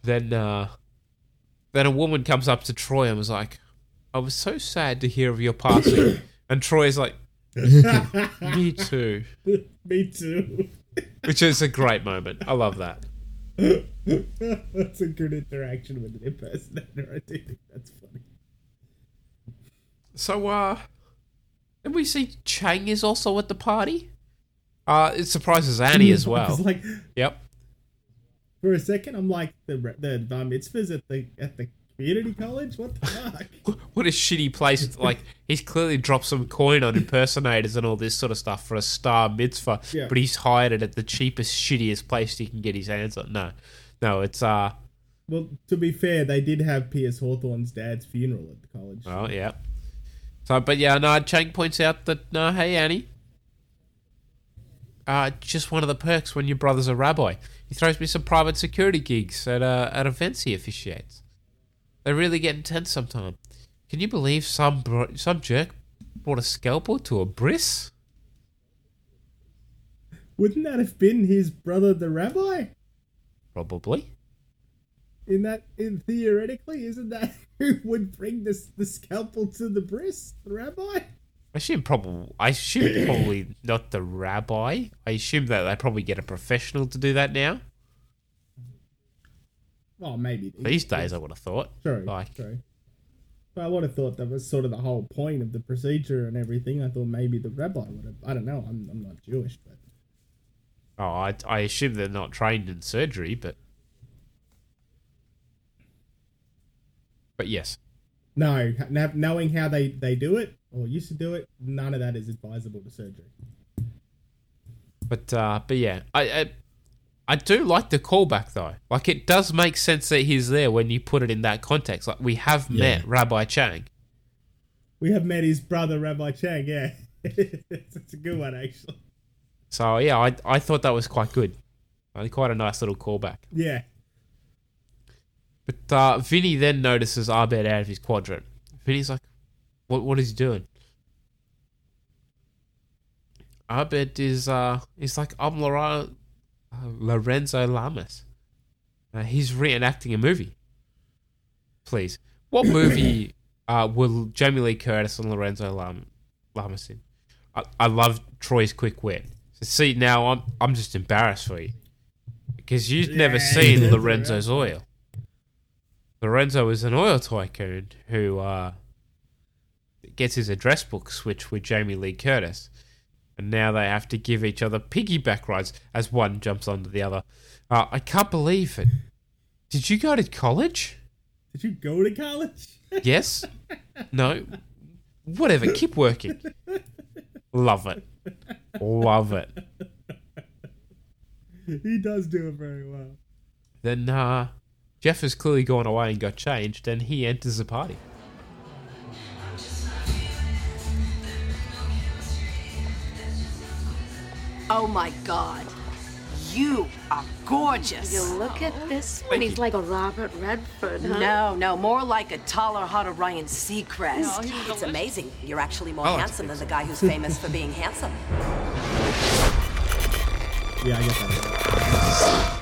Then uh then a woman comes up to Troy and was like, I was so sad to hear of your passing. *coughs* and Troy's like, *laughs* Me too. Me too. Which is a great moment. I love that. That's a good interaction with an impersonator. *laughs* I do think that's funny. So uh then we see Chang is also at the party. Uh it surprises Annie as *laughs* well. like, Yep. for a second, I'm like the the bar mitzvahs at the at the community college. What the *laughs* fuck? What a shitty place. Like, *laughs* he's clearly dropped some coin on impersonators and all this sort of stuff for a star mitzvah, Yeah. but he's hired it at the cheapest, shittiest place he can get his hands on. No. No, it's, uh, Well, to be fair, they did have Pierce Hawthorne's dad's funeral at the college. well, yeah. So, but yeah, no, Chang points out that, no, hey, Annie. Uh, just one of the perks when your brother's a rabbi. He throws me some private security gigs at, uh, at events he officiates. They really get intense sometimes. Can you believe some bro- some jerk brought a scalpel to a bris? Wouldn't that have been his brother, the rabbi? Probably. In that, in theoretically, isn't that *laughs* who would bring this the scalpel to the bris? The rabbi? I assume probably. I assume probably not the rabbi. I assume that they probably get a professional to do that now. Well, maybe These days, I would have thought. True. Like, true. But I would have thought that was sort of the whole point of the procedure and everything. I thought maybe the rabbi would have. I don't know. I'm, I'm not Jewish, but oh, I, I assume they're not trained in surgery, but. But yes. no. kn- Knowing how they they do it or used to do it, none of that is advisable to surgery. But uh, but yeah, I, I I do like the callback though. Like it does make sense that he's there when you put it in that context. Like we have Yeah. met Rabbi Chang. We have met his brother, Rabbi Chang. Yeah, *laughs* it's a good one actually. So yeah, I I thought that was quite good. Quite a nice little callback. Yeah. But uh, Vinny then notices Abed out of his quadrant. Vinny's like, "What? What is he doing?" Abed is uh, he's like, "I'm Lora- uh, Lorenzo Lamas." Uh, he's reenacting a movie. Please, what *coughs* movie uh, will Jamie Lee Curtis and Lorenzo Lam- Lamas in? I, I love Troy's quick wit. So see now, I'm I'm just embarrassed for you because you've never seen *laughs* Lorenzo's oil. Lorenzo is an oil tycoon who uh, gets his address book switched with Jamie Lee Curtis. And now they have to give each other piggyback rides as one jumps onto the other. Uh, I can't believe it. Did you go to college? Did you go to college? *laughs* Yes? No? Whatever, keep working. Love it. Love it. he does do it very well. Then uh, Jeff has clearly gone away and got changed, and he enters the party. Oh my god. You are gorgeous. You look at this one, he's like a Robert Redford, huh? No, no, more like a taller, hotter Ryan Seacrest. No, it's amazing. You're actually more I like handsome than the guy who's famous for being handsome. *laughs* Yeah, I get that.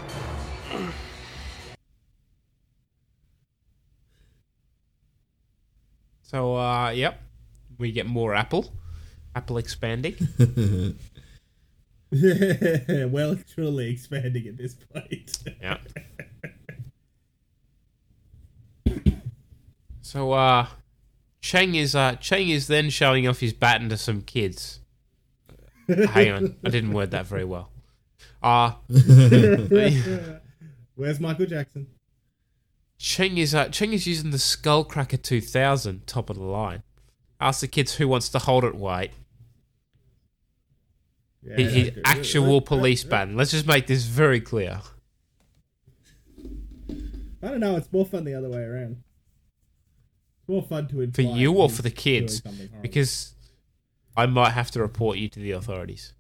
So, uh, yep, we get more Apple. Apple expanding. *laughs* *laughs* well, truly expanding at this point. Yeah. *laughs* So uh Chang is uh Chang is then showing off his baton to some kids. *laughs* Hang on, I didn't word that very well. Uh Where's Michael Jackson? Chang is uh, Chang is using the Skullcracker 2000, top of the line. Ask the kids who wants to hold it. Wait, Yeah, He- his good. actual police baton. Let's just make this very clear. I don't know. It's more fun the other way around. It's more fun to For you or for the kids? Because I might have to report you to the authorities.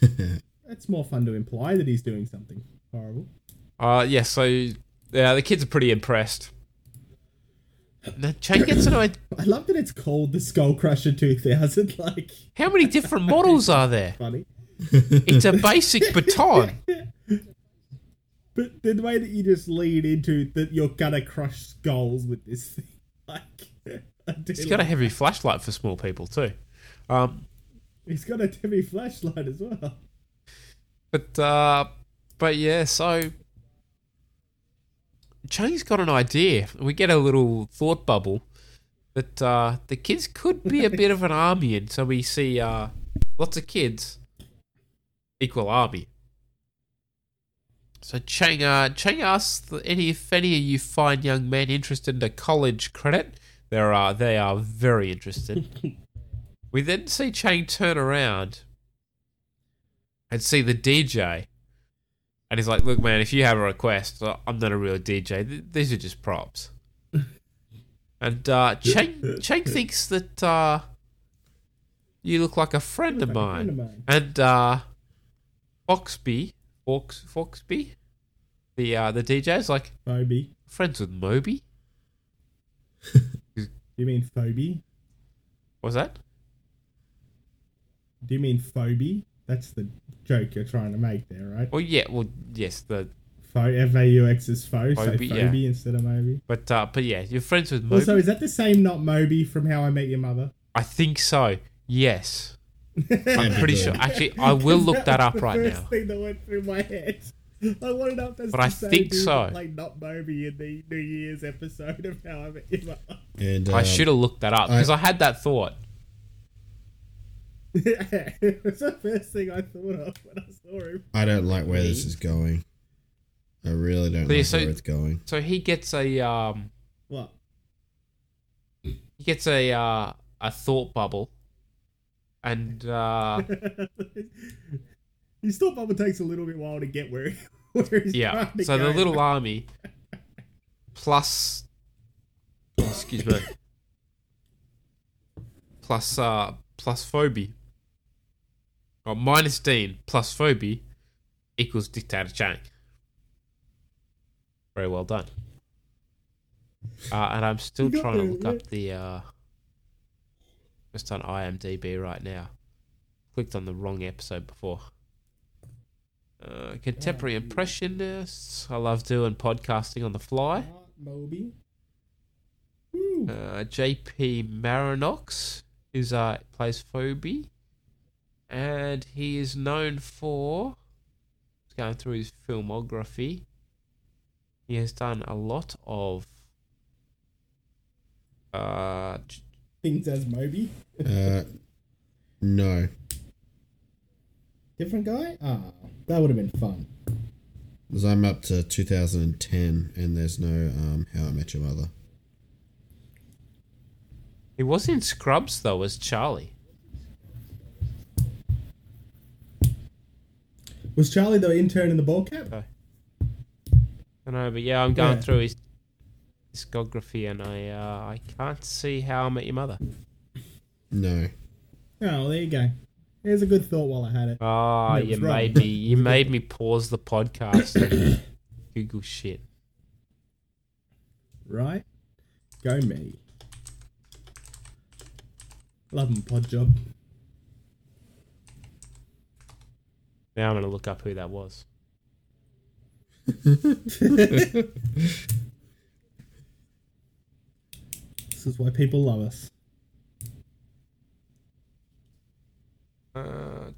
*laughs* it's more fun to imply that he's doing something horrible. Uh, yeah, so yeah, the kids are pretty impressed. Now, Chang gets an idea. I love that it's called the Skull Crusher 2000. Like, How many different models are there? *laughs* funny. It's a basic baton. *laughs* But the way that you just lead into that you're gonna crush skulls with this thing, *laughs* like, It's got a heavy that. flashlight for small people too. Um, He's got a heavy flashlight as well. But uh but yeah, so Chang's got an idea. We get a little thought bubble that uh the kids could be a bit of an army and so we see uh lots of kids equal army. So Chang uh Chang asks that any if any of you fine young men interested in a college credit, there are they are very interested. *laughs* we then see Chang turn around and see the DJ. And he's like, look, man, if you have a request, uh, I'm not a real DJ. These are just props. *laughs* and uh, Chang, Chang thinks that uh, you look like a friend, of, like mine. friend of mine. And uh, Foxby, Fox, Foxby, the uh, the DJ's like, Moby. friends with Moby? *laughs* You mean Phoebe? What's that? Do you mean Phoebe? That's the joke you're trying to make there, right? Well, yeah, well, yes, the Pho- F A U X is faux, so Phoebe, Phoebe yeah. instead of Moby. but uh, but yeah, you're friends with Moby. Also, is that the same not Moby from How I Met Your Mother? I think so. Yes. I'm pretty sure. Actually, I will look that up was right the first now. thing that went through my head. I want to know that's But I think so. Like not Moby in the New Year's episode of How I Met Your Mother. And I um, should have looked that up because I, had that thought. *laughs* it was the first thing I thought of when I saw him. I don't like where this is going. I really don't So, like so- where it's going. So he gets a um, What? he gets a uh, a thought bubble, and uh, *laughs* His thought bubble takes a little bit while to get where, *laughs* where he's yeah. trying to So the little army plus, oh, excuse me, plus uh plus Phoebe, or minus Dean plus Phoebe equals Dictator Chang. Very well done. Uh, and I'm still trying to look up the uh, just on IMDb right now. Clicked on the wrong episode before. Uh, contemporary impressionists. I love doing podcasting on the fly. Moby. Uh, JP Manoux is uh plays Phoebe, and he is known for just going through his filmography. He has done a lot of uh Things as Moby. Uh, no. Different guy? Ah, that would have been fun. Because I'm up to 2010 and there's no um, How I Met Your Mother. he was in Scrubs though as Charlie. Was Charlie the intern in the ball cap? I know, but yeah, I'm going Yeah. through his discography and I uh, I can't see how I met your mother. No. Oh, well, there you go. Here's a good thought while I had it. Ah, And it you wrong. made me you *laughs* made me pause the podcast *coughs* Google shit. Right? Go me. Love him, pod job. Now I'm going to look up who that was. *laughs* this is why people love us. Uh,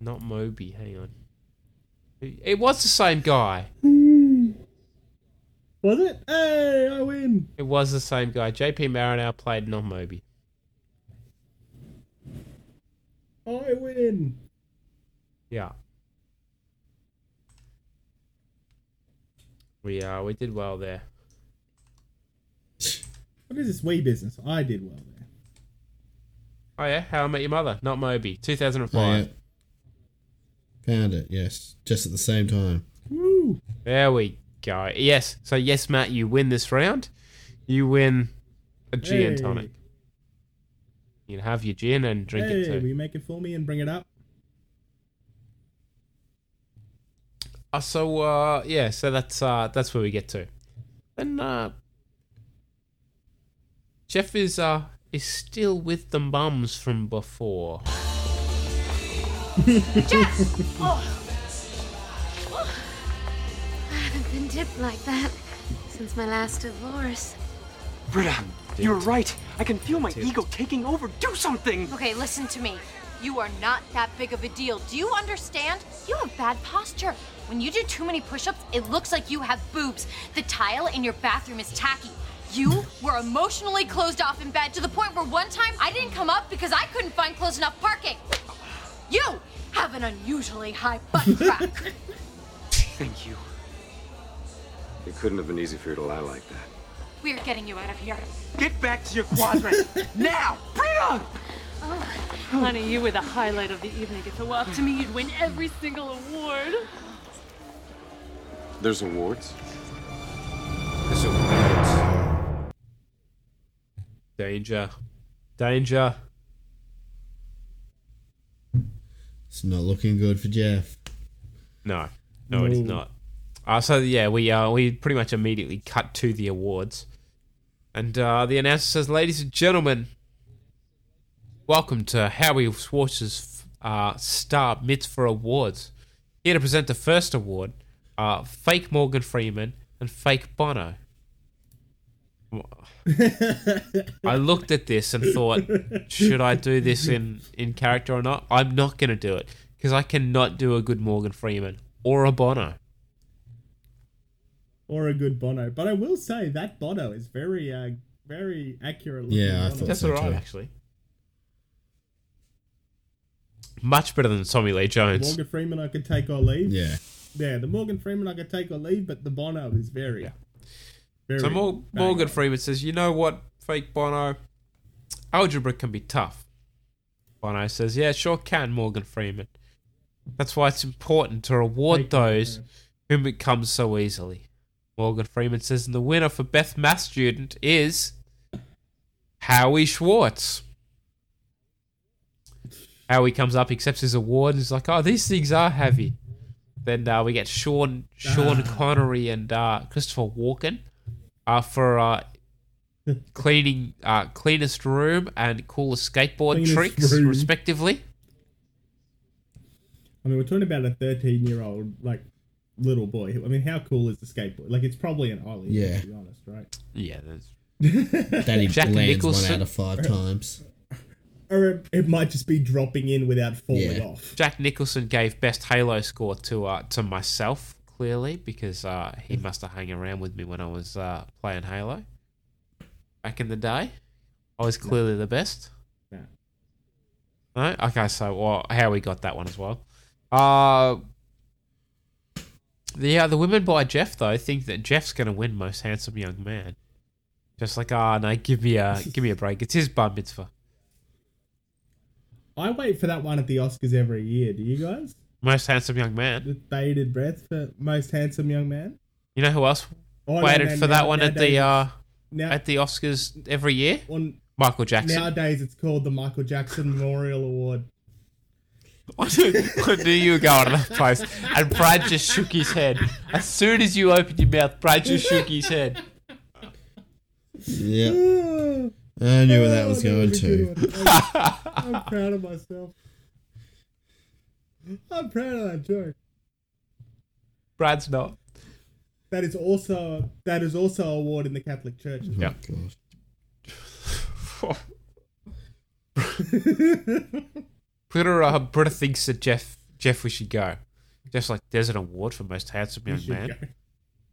Not Moby, hang on. It was the same guy. Was it? Hey, I win. It was the same guy. JP Manoux played not Moby. I win. Yeah. We uh we did well there. What is this wee business? I did well there. Oh yeah, How I Met Your Mother, not Moby, two thousand and five. Oh, yeah. Found it, yes. Just at the same time. Woo! There we go. Yes. So yes, Matt, you win this round. You win a gin Hey. tonic. You can have your gin and drink hey, it too. will you make it for me and bring it up? Uh, so uh, yeah, so that's uh, that's where we get to. And uh, Jeff is uh, is still with the mums from before. *laughs* Jeff! Oh. Dipped like that since my last divorce. Britta, you're right. I can feel my ego taking over. Do something! Okay, listen to me. You are not that big of a deal. Do you understand? You have bad posture. When you do too many push ups, it looks like you have boobs. The tile in your bathroom is tacky. You were emotionally closed off in bed to the point where one time I didn't come up because I couldn't find close enough parking. You have an unusually high butt *laughs* crack. Thank you. It couldn't have been easy for you to lie like that. We're getting you out of here. Get back to your quadrant! *laughs* now! Britta! Oh, honey, you were the highlight of the evening. If it were up to me, you'd win every single award. There's awards? There's awards. Danger. Danger. It's not looking good for Jeff. No, no, it is not. Uh, so yeah, we uh, we pretty much immediately cut to the awards, and uh, the announcer says, "Ladies and gentlemen, welcome to Howie Schwartz's uh, Star Mitzvah Awards. Here to present the first award, uh, fake Morgan Freeman and fake Bono." I looked at this and thought, should I do this in, in character or not? I'm not going to do it because I cannot do a good Morgan Freeman or a Bono. Or a good Bono. But I will say that Bono is very, uh, very accurate. looking Yeah, I thought That's so all right, too. actually. Much better than Tommy Lee Jones. Morgan Freeman I could take or leave. Yeah. Yeah, the Morgan Freeman I could take or leave, but the Bono is very, very. So Mor- Morgan. Freeman says, "You know what, fake Bono? Algebra can be tough." Bono says, "Yeah, sure can, Morgan Freeman. That's why it's important to reward Fake those whom it comes so easily." Morgan Freeman says, "And the winner for Best Math Student is Howie Schwartz." Howie comes up, accepts his award, and is like, "Oh, these things are heavy." Then uh, we get Sean, Sean Ah. Connery, and uh, Christopher Walken uh, for uh, *laughs* cleaning uh, cleanest room and coolest skateboard Cleanest tricks, room. respectively. I mean, we're talking about a 13 year old, like, little boy. I mean, how cool is the skateboard? Like, it's probably an Ollie, Yeah. to be honest, right? Yeah, that's That he Jack lands Nicholson. one out of five times. Or it, it might just be dropping in without falling Yeah. off. Jack Nicholson gave best Halo score to uh, to myself clearly because uh, he must have hung around with me when I was uh, playing Halo back in the day. I was clearly the best. No. No? Okay, so well, Howie got that one as well. Uh the uh, the women by Jeff though think that Jeff's gonna win most handsome young man. Just like ah no, give me a *laughs* give me a break. It's his bar mitzvah. I wait for that one at the Oscars every year. Do you guys? Most handsome young man. With bated breath for most handsome young man. You know who else Oh, waited no, for now- that one at the uh now- at the Oscars every year? On Michael Jackson. Nowadays, it's called the Michael Jackson Memorial Award. I knew, I knew you were going to that place. And Brad just shook his head. As soon as you opened your mouth, Brad just shook his head. Yep. I knew where that was Oh, going to. I'm, *laughs* I'm proud of myself. I'm proud of that joke. Brad's not. That is also that is also a award in the Catholic Church. Oh, as *laughs* well. *laughs* Britta, uh, Britta thinks that Jeff Jeff, we should go. Jeff's like, there's an award for most handsome young man.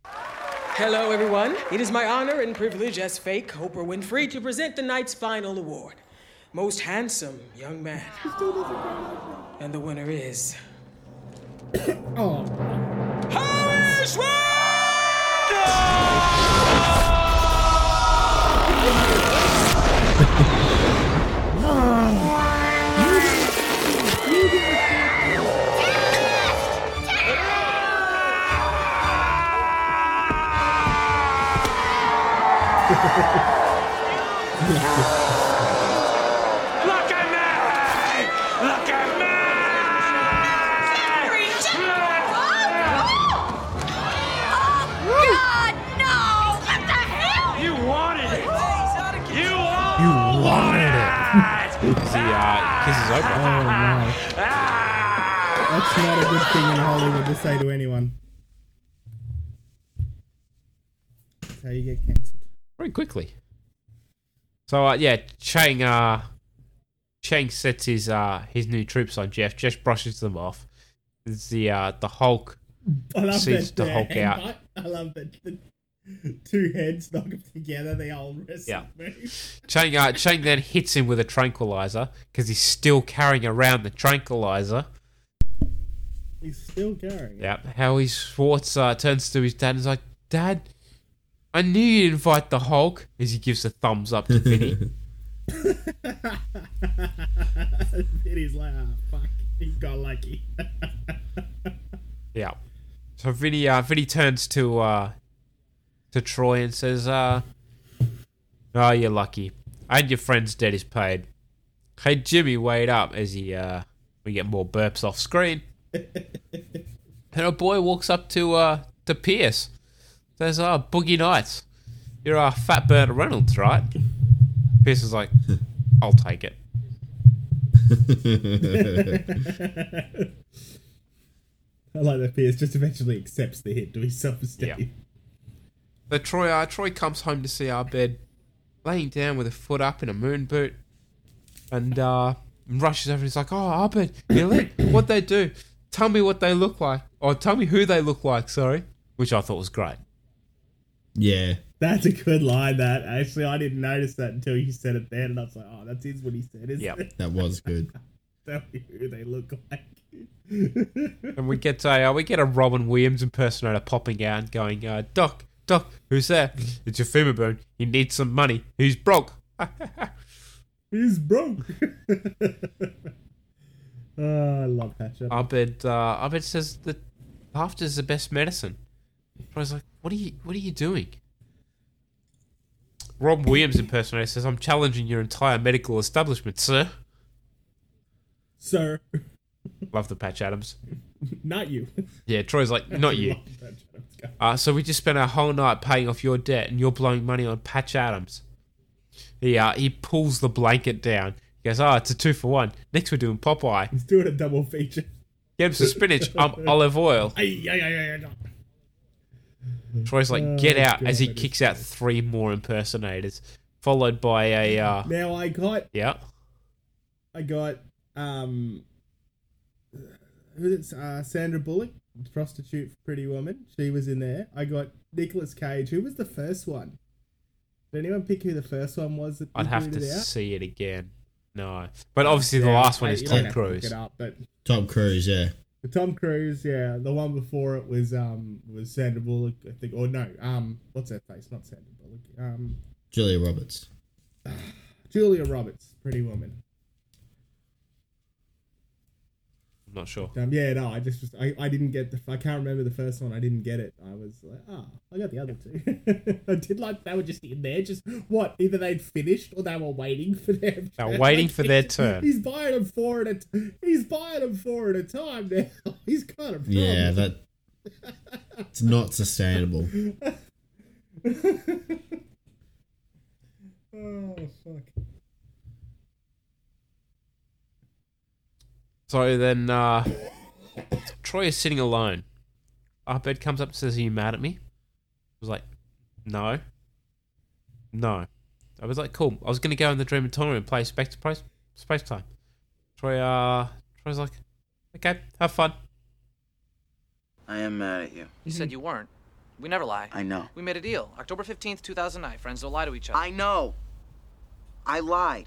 Hello, everyone. It is my honor and privilege as fake Oprah Winfrey to present the night's final award Most Handsome Young Man. And the winner is. *coughs* oh. Harris *laughs* *laughs* Look at me! Look at me! God, no! What the hell? You wanted it! You wanted You wanted it. See, uh, kisses Oh my. That's not a good thing in Hollywood to say to anyone. That's how you get cancelled. Very quickly. So uh, yeah, Chang uh, Chang sets his uh, his new troops on Jeff. Jeff brushes them off. The uh, the Hulk I love sees that. the Hulk out. headbutt. I love that. The two heads knock them together. They all wrestle. Yeah. move. Chang uh, Chang then hits him with a tranquilizer because he's still carrying around the tranquilizer. He's still carrying. Yeah. Howie Schwartz uh, turns to his dad and is like, "Dad, I knew you'd invite the Hulk." As he gives a thumbs up to Vinny. *laughs* Vinny's like, ah, fuck. He got lucky. Yeah. So Vinny, uh, Vinny turns to uh, to Troy and says, uh, "Oh, you're lucky. And your friend's debt is paid." Hey, Jimmy, wait up! As he, uh, we get more burps off screen, *laughs* and a boy walks up to uh, to Pierce. Says, "Oh, Boogie Nights, you're our Fat Burt Reynolds, right?" Pierce is like, *laughs* "I'll take it." *laughs* I like that Pierce just eventually accepts the hit to his self esteem. But Troy, uh, Troy comes home to see Abed, laying down with a foot up in a moon boot, and uh, rushes over. and He's like, "Oh, Abed, really? what they do? Tell me what they look like, or tell me who they look like." Sorry, which I thought was great. Yeah. That's a good line. That actually, I didn't notice that until you said it then, and I was like, "Oh, that is what he said." Isn't Yep. it? That was good. *laughs* Tell me who they look like. And we get a uh, we get a Robin Williams impersonator popping out and going, uh, "Doc, Doc, who's there? It's your femur bone. He needs some money. Who's broke?" *laughs* He's broke. *laughs* oh, I love Patcher. Abed, uh, Abed says that laughter is the best medicine. Troy's like, "What are you? What are you doing?" Rob Williams impersonator says, "I'm challenging your entire medical establishment, sir." Sir, Love the Patch Adams. *laughs* not you. Yeah, Troy's like, "Not you." *laughs* Love Patch Adams. Go. Uh, so we just spent our whole night paying off your debt, and you're blowing money on Patch Adams. He uh, he pulls the blanket down. He goes, "Oh, it's a two for one." Next, we're doing Popeye. He's doing a double feature. Get him some spinach, um, *laughs* olive oil. Ay, ay, ay, ay, ay. Troy's like, Oh, "Get out!" as he God, that is kicks out three more impersonators, followed by a uh, Now I got, yeah. I got, um, who's it? Uh, Sandra Bullock, prostitute for Pretty Woman. She was in there. I got Nicolas Cage. Who was the first one? Did anyone pick who the first one was? That I'd you have to booted out? see it again. No, but obviously the last one is Tom have to look Cruise. it up, but Tom Cruise, yeah. Tom Cruise, yeah. The one before it was um was Sandra Bullock, I think. Or no, um, what's that face? Not Sandra Bullock. Um, Julia Roberts. *sighs* Julia Roberts, Pretty Woman. I'm not sure. Um, yeah, no, I just was, I, I didn't get the I can't remember the first one. I didn't get it. I was like, oh, I got the other two. *laughs* I did like they were just in there, just what? Either they'd finished or they were waiting for their. They were waiting for their *laughs* turn. He's buying them four at a. T- he's buying them four at a time now. *laughs* He's got a problem. Yeah, that. It's not sustainable. oh fuck. So then uh, Troy is sitting alone. Abed comes up and says, Are you mad at me? I was like, No. No. I was like, Cool. I was going to go in the Dreamatorium and play Spectre Space, space Time. Troy, uh, Troy's like, Okay, have fun. I am mad at you. You said you weren't. We never lie. I know. We made a deal. October 15th, 2009. Friends don't lie to each other. I know. I lied.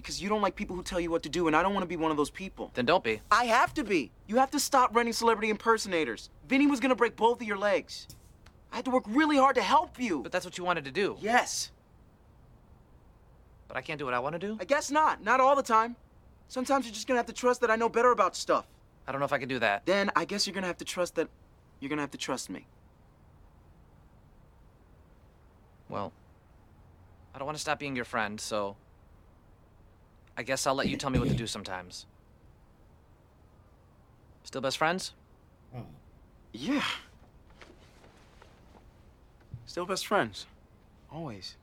Because you don't like people who tell you what to do, and I don't want to be one of those people. Then don't be. I have to be. You have to stop running celebrity impersonators. Vinny was gonna break both of your legs. I had to work really hard to help you. But that's what you wanted to do. Yes. But I can't do what I want to do? I guess not. Not all the time. Sometimes you're just gonna have to trust that I know better about stuff. I don't know if I can do that. Then I guess you're gonna have to trust that you're gonna have to trust me. Well, I don't want to stop being your friend, so I guess I'll let you tell me what to do sometimes. Still best friends? Yeah. Still best friends. Always.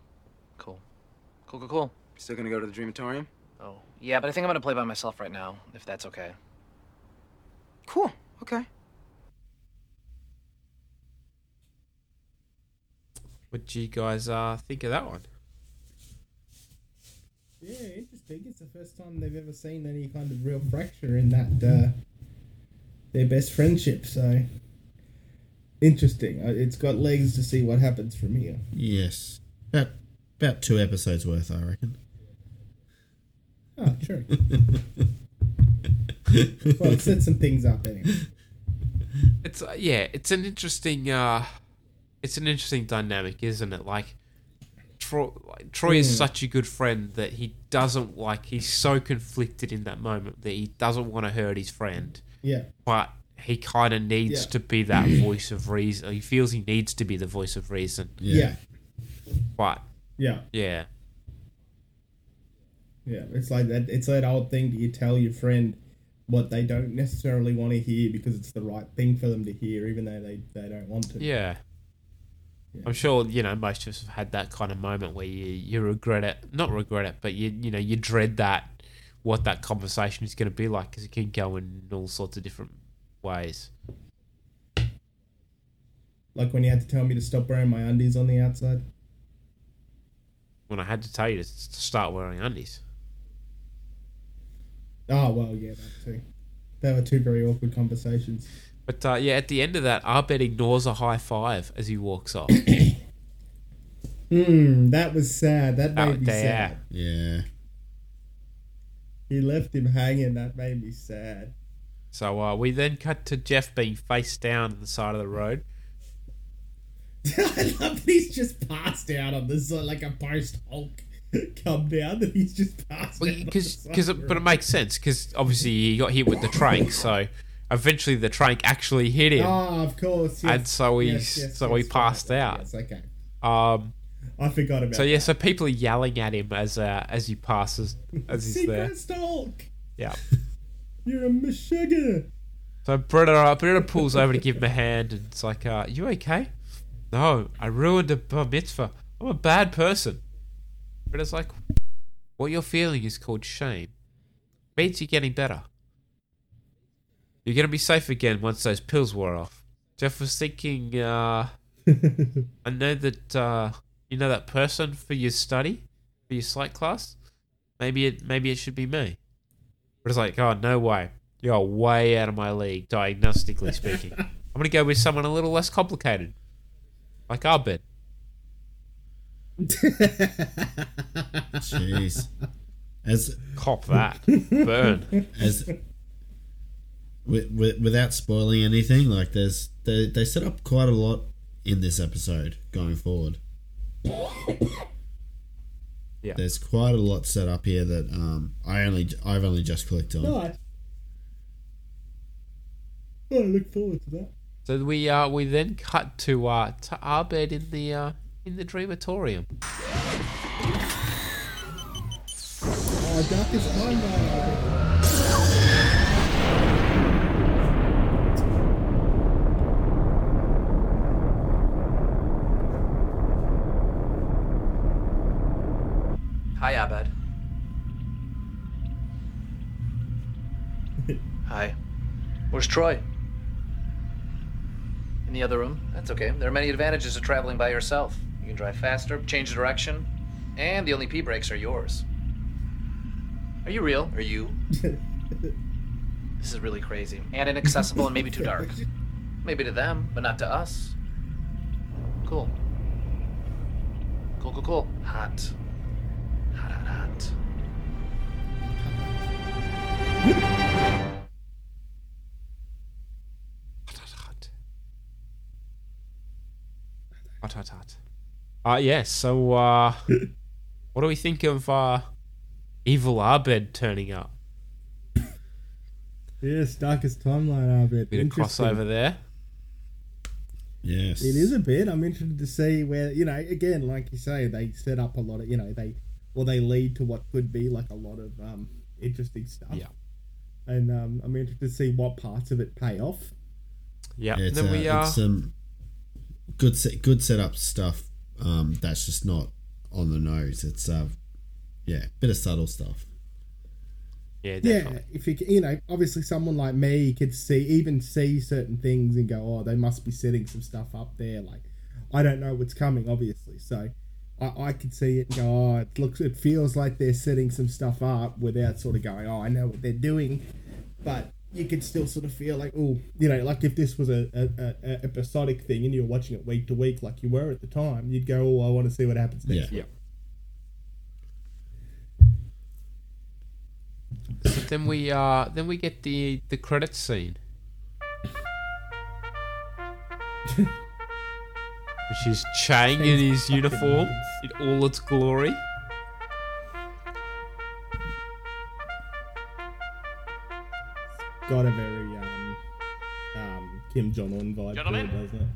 Cool. Cool, cool, cool. Still gonna go to the Dreamatorium? Oh, yeah, but I think I'm gonna play by myself right now, if that's okay. Cool. Okay. What do you guys uh, think of that one? Yeah, interesting. It's the first time they've ever seen any kind of real fracture in that uh, their best friendship. So interesting. Uh, It's got legs to see what happens from here. Yes. About about two episodes worth, I reckon. Oh, true. well, it set some things up anyway. It's uh, yeah, it's an interesting uh it's an interesting dynamic, isn't it? Like Troy, like, Troy is Mm. such a good friend that he doesn't like he's so conflicted in that moment that he doesn't want to hurt his friend. Yeah. But he kind of needs Yeah. to be that *clears throat* voice of reason. He feels he needs to be the voice of reason. Yeah. But Yeah. yeah. Yeah, it's like that. It's that old thing that you tell your friend what they don't necessarily want to hear because it's the right thing for them to hear, even though they, they don't want to. Yeah. I'm sure you know most of us have had that kind of moment where you, you regret it, not regret it, but you you know you dread that what that conversation is going to be like because it can go in all sorts of different ways. Like when you had to tell me to stop wearing my undies on the outside. When I had to tell you to start wearing undies. Oh well, yeah, that too. They were two very awkward conversations. But uh, yeah, at the end of that, Abed ignores a high five as he walks off. *coughs* Hmm, that was sad. That Oh, made me yeah. sad. Yeah. He left him hanging. That made me sad. so uh, we then cut to Jeff being face down on the side of the road. *laughs* I love that he's just passed out on this uh, like a post Hulk *laughs* come down that he's just passed out. because because of the but it makes sense because obviously he got hit with the trank, so eventually the trank actually hit him, Oh, of course. Yes. and so he Yes, yes, so he passed right, out. Yes, okay. Um, I forgot about so yeah, so people are yelling at him as uh, as he passes as he's there. Hulk. Yeah. *laughs* You're a Meshuggah. So Britta, uh, Britta pulls over to give him a hand, and it's like, uh, "You okay?" No, I ruined a bar mitzvah. I'm a bad person. Britta's like, "What you're feeling is called shame. It Means you're getting better. You're gonna be safe again once those pills wear off." Jeff was thinking, uh, *laughs* "I know that uh, you know that person for your study, for your psych class. Maybe it maybe it should be me." But it's like, oh, no way. You're way out of my league, diagnostically speaking. *laughs* I'm going to go with someone a little less complicated. Like Abed. Jeez. *laughs* As Cop that. Burn. As with, with, without spoiling anything, like there's they they set up quite a lot in this episode going forward. *coughs* Yeah. There's quite a lot set up here that um I only I've only just clicked on. Nice. Oh, I look forward to that. So we uh we then cut to uh to Abed in the uh in the Dreamatorium. Oh, darkest time. Uh, Hi, Abed. Hi. Where's Troy? In the other room? That's okay. There are many advantages to traveling by yourself. You can drive faster, change direction, and the only P brakes are yours. Are you real? Are you? *laughs* This is really crazy and inaccessible and maybe too dark. Maybe to them, but not to us. Cool. Cool, cool, cool. Hot. Hot, hot, hot. Hot, hot, hot. Uh, yeah, so, uh, *laughs* what do we think of, uh, Evil Abed turning up? Yes, darkest timeline. I bet. Bit of Interesting. crossover there. Yes. It is a bit. I'm interested to see where you know. Again, like you say, they set up a lot of you know they or they lead to what could be like a lot of um interesting stuff. Yeah. And um, I'm interested to see what parts of it pay off. Yeah. it's, then uh, we, uh, it's um, good set, good setup stuff. Um, that's just not on the nose. It's uh, yeah, bit of subtle stuff. Yeah, Yeah, if you you know, obviously someone like me could see even see certain things and go, oh, they must be setting some stuff up there. Like, I don't know what's coming, obviously, so I, I could see it and go, oh, it looks, it feels like they're setting some stuff up without sort of going, oh, I know what they're doing, but you could still sort of feel like, oh, you know, like if this was a, a, a, a episodic thing and you were watching it week to week like you were at the time, you'd go, oh, I want to see what happens next. Yeah. So then we uh then we get the the credits scene. *laughs* Which is Chang in his uniform in all its glory. Got a very um, um, Kim Jong Un vibe to it, doesn't it?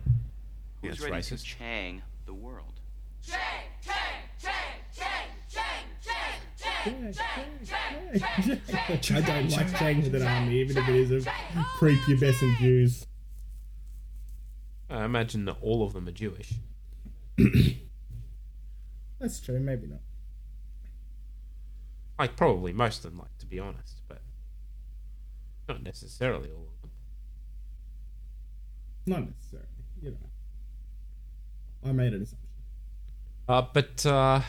Who's ready racist. to Chang the world? Chang, Chang, Chang, Chang, Chang, Chang, Chang, Chang, Chang, Chang, Chang, Chang. I don't like Chang with an army, even if it is a prepubescent Jews. I imagine that all of them are Jewish. That's true, maybe not. Like probably most of them, like to be honest, but not necessarily all of them. Not necessarily, you know. I made an assumption. Uh, but uh,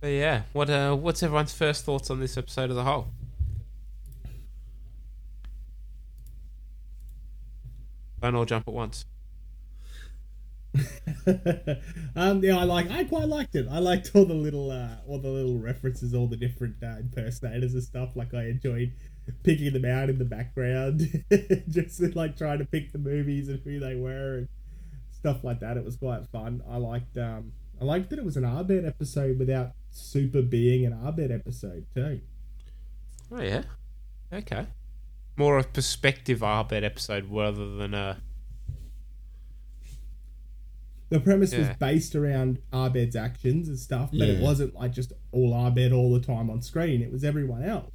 but yeah, what uh, what's everyone's first thoughts on this episode as a whole? Don't all jump at once. *laughs* um, yeah, I like. I quite liked it. I liked all the little, uh, all the little references, all the different uh, impersonators and stuff. Like I enjoyed picking them out in the background, *laughs* just like trying to pick the movies and who they were and stuff like that. It was quite fun. I liked. Um, I liked that it was an Abed episode without Super being an Abed episode too. Oh yeah, okay. More a perspective Abed episode rather than a The premise was based around Abed's actions and stuff, but it wasn't like just all Abed all the time on screen. It was everyone else.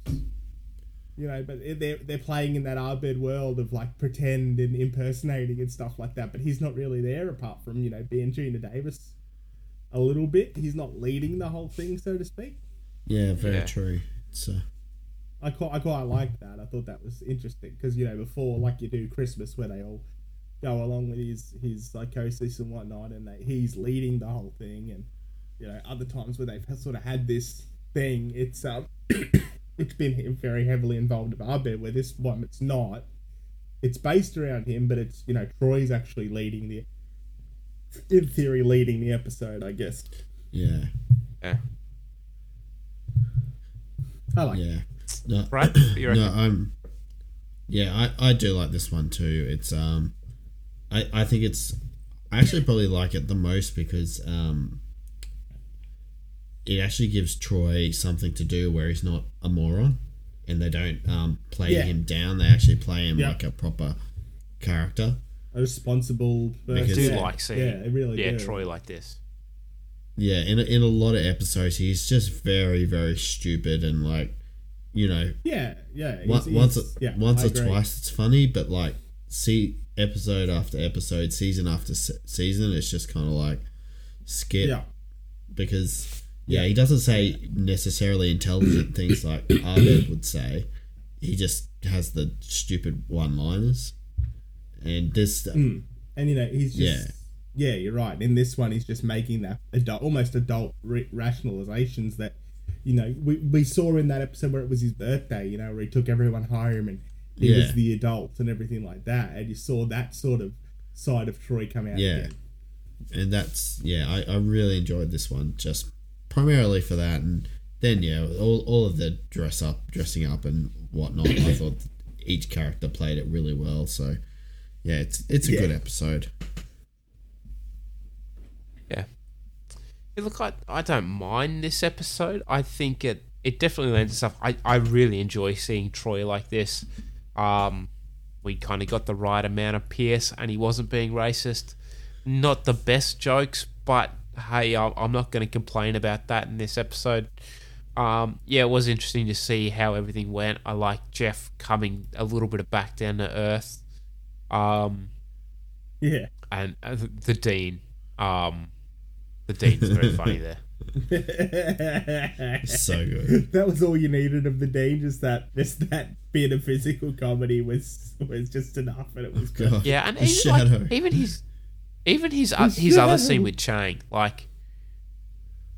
You know, but they're they're playing in that Abed world of like pretend and impersonating and stuff like that. But he's not really there apart from you know being Geena Davis a little bit. He's not leading the whole thing, so to speak. Yeah, very Yeah. true. So I quite, I quite liked that. I thought that was interesting because you know before, like you do Christmas, where they all go along with his his psychosis and whatnot, and they, he's leading the whole thing. And you know, other times where they've sort of had this thing, it's um, *coughs* it's been very heavily involved with Abed. Where this one, it's not. It's based around him, but it's you know Troy's actually leading the, in theory, leading the episode. I guess. yeah, yeah. I like. yeah. No, Right? You *coughs* reckon? no, I'm. Yeah, I, I do like this one too. It's um, I I think it's I actually probably like it the most because um, it actually gives Troy something to do where he's not a moron, and they don't um play Yeah. him down. They actually play him Yeah. like a proper character. A responsible. I Because- do yeah, like seeing Yeah, it really yeah do. Troy like this. Yeah, in a, in a lot of episodes, he's just very very stupid and like, you know, Yeah, yeah. Once, he's- once, he's- yeah, once I or agree. twice, it's funny, but like, see episode after episode, season after se- season, it's just kind of like skip. Yeah. Because yeah, he doesn't say necessarily intelligent *coughs* things like Abed would say. He just has the stupid one-liners, and this. Mm. And you know, he's Yeah. just yeah. you're right. In this one, he's just making that adult, almost adult rationalizations that you know we, we saw in that episode where it was his birthday. You know, where he took everyone home and he Yeah. was the adult and everything like that, and you saw that sort of side of Troy come out. Yeah. again. and that's yeah I, I really enjoyed this one just primarily for that and then yeah all, all of the dress up dressing up and whatnot i thought each character played it really well so yeah it's it's a Yeah. good episode Yeah. Yeah, look, I, I don't mind this episode. I think it it definitely lends itself. I, I really enjoy seeing Troy like this. Um, we kind of got the right amount of Pierce, and he wasn't being racist. Not the best jokes, but hey, I'm I'm not going to complain about that in this episode. Um, yeah, it was interesting to see how everything went. I like Jeff coming a little bit of back down to earth. Um, Yeah. and uh, the, the dean. Um, the dean's very *laughs* funny there. *laughs* So good. That was all you needed of the Dean. Just that, just that bit of physical comedy was was just enough, and it was good. Yeah, and even like, even his even his uh, his other scene with Chang, like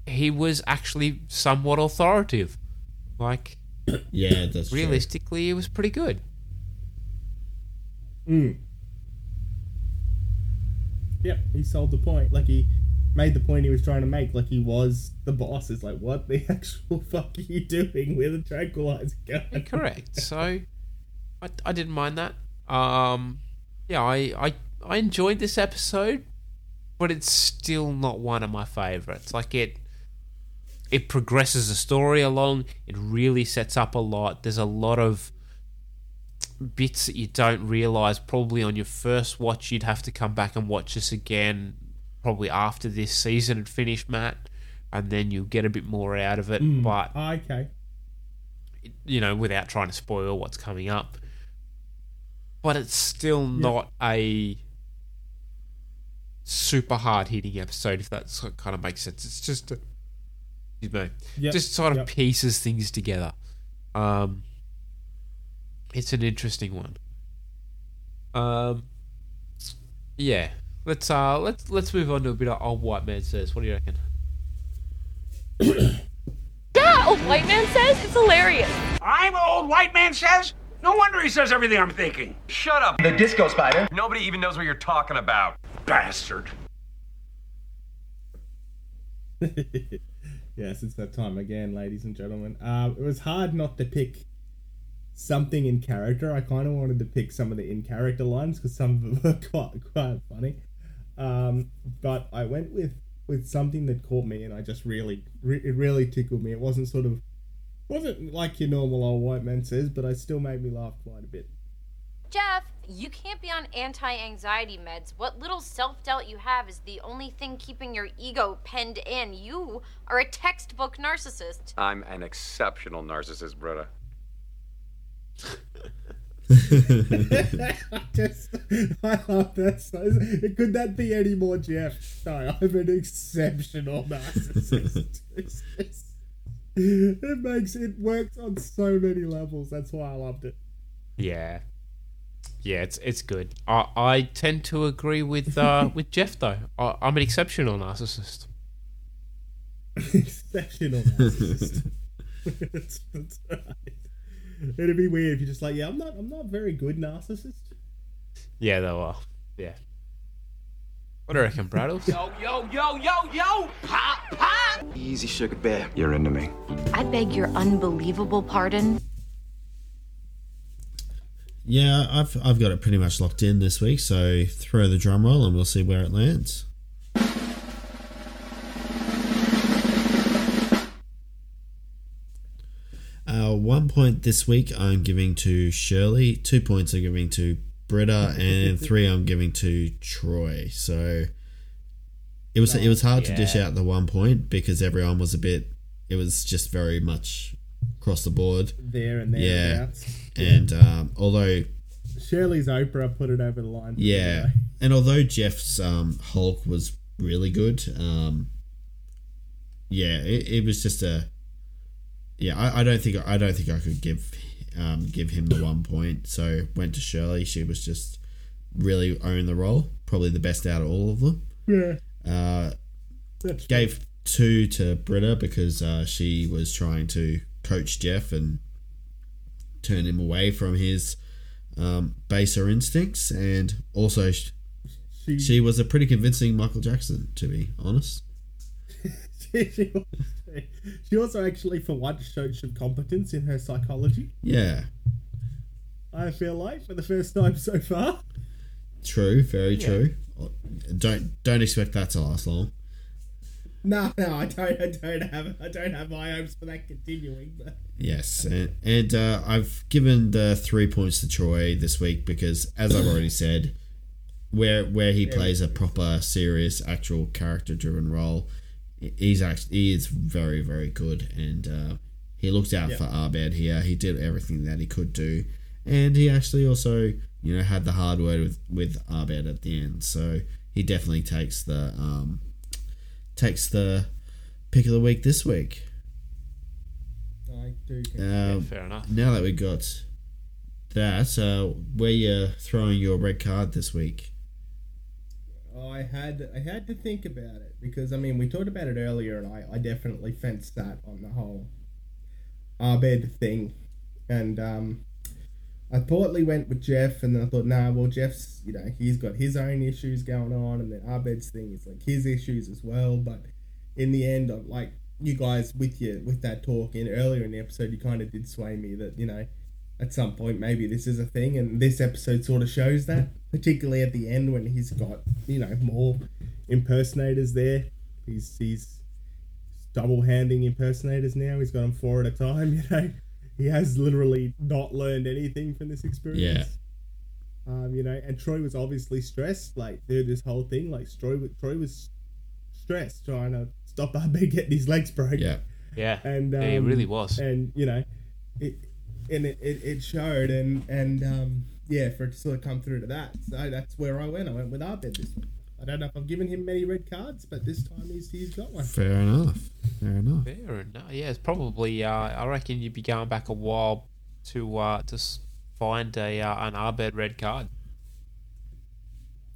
he was actually somewhat authoritative. Like, *coughs* yeah, that's true. realistically, it was pretty good. Mm. Yep, he sold the point. Like he made the point he was trying to make. Like he was the boss. It's like, what the *laughs* actual fuck are you doing with a tranquilizer gun? Correct. So, I, I didn't mind that. Um, yeah, I, I I enjoyed this episode, but it's still not one of my favorites. Like it, it progresses the story along. It really sets up a lot. There's a lot of bits that you don't realize probably on your first watch you'd have to come back and watch this again probably after this season had finished matt and then you'll get a bit more out of it Mm. but Ah, okay. you know, without trying to spoil what's coming up. But it's still not a super hard hitting episode, if that sort kind of makes sense. It's just, a, excuse me, Yep, just sort of yep. pieces things together. Um, it's an interesting one. Um, yeah, let's uh, let's let's move on to a bit of old white man says. What do you reckon? *coughs* Yeah, old white man says it's hilarious. I'm old white man says? No wonder he says everything I'm thinking. Shut up. The disco spider. Nobody even knows what you're talking about. Bastard. *laughs* yes, it's that time again, ladies and gentlemen. Uh, it was hard not to pick something in character. I kind of wanted to pick some of the in character lines because some of them *laughs* were quite quite funny. Um, but I went with with something that caught me, and I just really re- it really tickled me. It wasn't sort of wasn't like your normal old white man says, but I still made me laugh quite a bit. Jeff, you can't be on anti anxiety meds. What little self doubt you have is the only thing keeping your ego penned in. You are a textbook narcissist. I'm an exceptional narcissist, Britta. *laughs* I just, I love that. So, could that be any more Jeff? No, I'm an exceptional narcissist. *laughs* *laughs* *laughs* It makes it works on so many levels. That's why I loved it. Yeah, yeah, it's it's good. I I tend to agree with uh *laughs* with Jeff though. I, I'm an exceptional narcissist. exceptional narcissist. *laughs* that's, that's right. It'd be weird if you're just like, yeah, I'm not, I'm not a very good narcissist. Yeah, though. Uh, yeah. What do you reckon, Braddles? Yo, yo, yo, yo, yo! Pop, pop! Easy, sugar bear. You're into me. I beg your unbelievable pardon. Yeah, I've I've got it pretty much locked in this week, so throw the drum roll and we'll see where it lands. Uh, one point this week I'm giving to Shirley, two points I'm giving to Britta, and *laughs* three I'm giving to Troy. So it was it was hard to dish out the one point because everyone was a bit. It was just very much across the board. There and there. Yeah, and um, although Shirley's Oprah put it over the line. me, yeah, and although Jeff's um, Hulk was really good, um, yeah, it, it was just a yeah. I, I don't think I don't think I could give um, give him the one point. So went to Shirley. She was just really owned the role. Probably the best out of all of them. Yeah. Uh, That's gave two to Britta because uh, she was trying to coach Jeff and turn him away from his um, baser instincts, and also She- she was a pretty convincing Michael Jackson, to be honest. *laughs* she, *laughs* she also- actually, for once, showed some competence in her psychology. Yeah, I feel like for the first time so far. true, very Yeah. true. Don't don't expect that to last long. No, no, I don't. I don't have. I don't have high hopes for that continuing. But Yes, and, and uh, I've given the three points to Troy this week because, as I've already *coughs* said, where where he plays a proper, serious, actual character-driven role, he's actually he is very very good, and uh, he looked out Yeah. for Abed here. He did everything that he could do, and he actually also you know had the hard word with with Abed at the end. So he definitely takes the um, takes the pick of the week this week. I do. Um, fair enough. Now that we've got that, uh, where you're throwing your red card this week? I had I had to think about it because I mean we talked about it earlier and I, I definitely fenced that on the whole Abed thing. And um I partly went with Jeff and then I thought nah well Jeff's you know he's got his own issues going on and then Abed's thing is like his issues as well. But in the end I'm like you guys with you with that talk in earlier in the episode you kind of did sway me that you know at some point maybe this is a thing and this episode sort of shows that particularly at the end when he's got you know more impersonators there he's he's double handing impersonators now he's got them four at a time *laughs* you know he has literally not learned anything from this experience um you know and troy was obviously stressed like through this whole thing like troy, troy was stressed trying to stop Abed *laughs* getting his legs broken Yeah. Yeah. and um, Yeah, he really was. and you know it and it, it, it showed and and um yeah for it to sort of come through to that so that's where i went i went with Abed this one i don't know if i've given him many red cards but this time he's he's got one Fair enough. Fair enough. Fair enough. Yeah, it's probably. Uh, I reckon you'd be going back a while to uh, to find a uh, an Abed red card.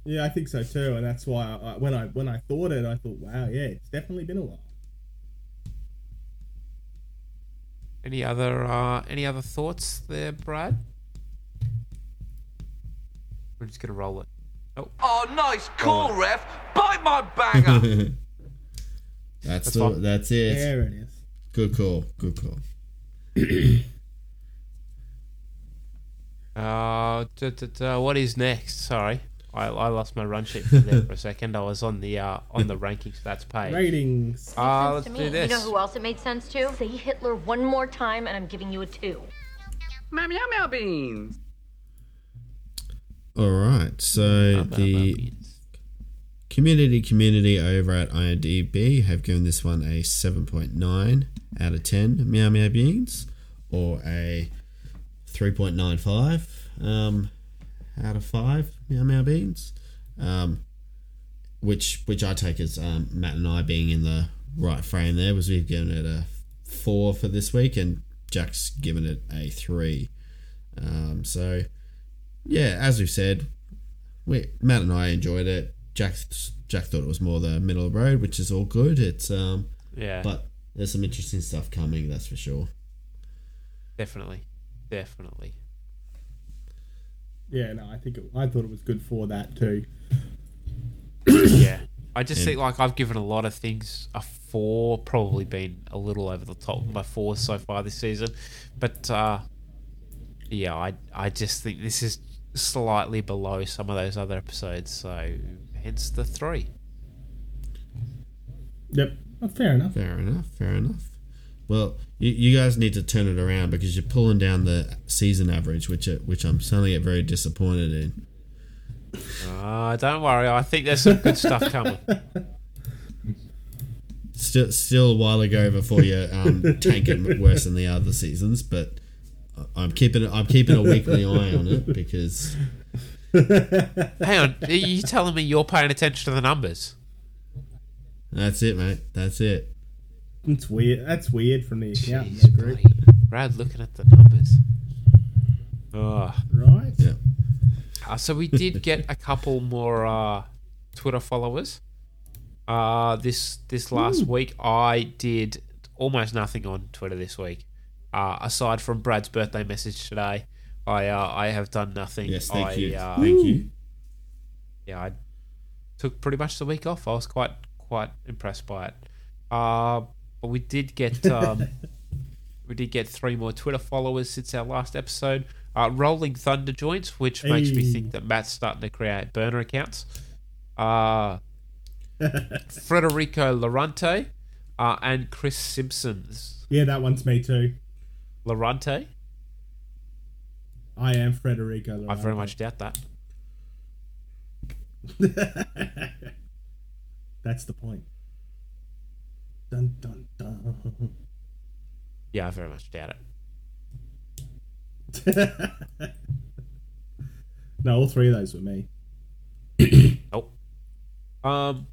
yeah i think so too and that's why I, I, when i when i thought it i thought wow yeah it's definitely been a while Any other uh, any other thoughts there, Brad? We're just gonna roll it. Oh, Oh, nice call, ref. Bite my banger. *laughs* That's That's the, that's it. there it is Good call. Good call. Uh, what is next? Sorry, I, I lost my run sheet for there *laughs* for a second. I was on the uh, on the *laughs* ranking stats page. ratings Uh, let's to do this. You know who else it made sense to? Say Hitler one more time, and I'm giving you a two. meow meow meow beans. All right. So the community community over at IMDb have given this one a seven point nine out of ten meow meow beans, or a three point nine five um, out of five meow meow beans, um, which which I take as um, Matt and I being in the right frame there, was we've given it a four for this week, and Jack's given it a three. Um, so yeah, as we've said, we Matt and I enjoyed it. Jack Jack thought it was more the middle of the road, which is all good. It's um Yeah. but there's some interesting stuff coming, that's for sure. Definitely, definitely. Yeah no i think it, i thought it was good for that too. *coughs* Yeah, I just And- think like I've given a lot of things a four, probably been a little over the top of my fours so far this season, but uh, yeah, I I just think this is slightly below some of those other episodes, so hence the three. yep. Oh, fair enough. Fair enough, fair enough. Well, you, you guys need to turn it around because you're pulling down the season average, which uh, which I'm starting to get very disappointed in. Uh, don't worry, I think there's some good stuff coming. Still, still a while ago before you um, tank it worse than the other seasons, but I'm keeping I'm keeping a weekly eye on it because Hang on, are you telling me you're paying attention to the numbers? that's it, mate. That's it. It's weird that's weird from the yeah Jeez, group buddy. Brad looking at the numbers. Oh. right Yeah. Uh, so we did *laughs* get a couple more uh, Twitter followers. Uh, this this last week, I did almost nothing on Twitter this week. Uh, aside from Brad's birthday message today, I uh, I have done nothing. Yes, thank I, you. Uh, Thank you. Yeah, I took pretty much the week off. I was quite quite impressed by it. Uh, but we did get *laughs* um, we did get three more Twitter followers since our last episode. Uh, Rolling Thunder joints, which makes me think that Matt's starting to create burner accounts. Uh, *laughs* Federico Lorante uh, and Chris Simpsons. Yeah, that one's me too. Lorante? I am Frederico. I very much doubt that. *laughs* That's the point. Dun dun dun. Yeah, I very much doubt it. *laughs* no, all three of those were me. *coughs* oh. Um.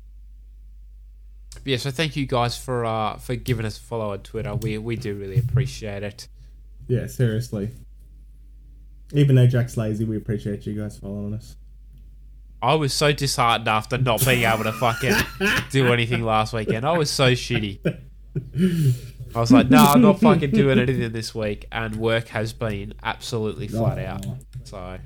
Yeah, so thank you guys for uh for giving us a follow on Twitter. We we do really appreciate it. Yeah, seriously. Even though Jack's lazy, we appreciate you guys following us. I was so disheartened after not being able to fucking do anything last weekend. I was so shitty. I was like, no, I'm not fucking doing anything this week, and work has been absolutely flat out. So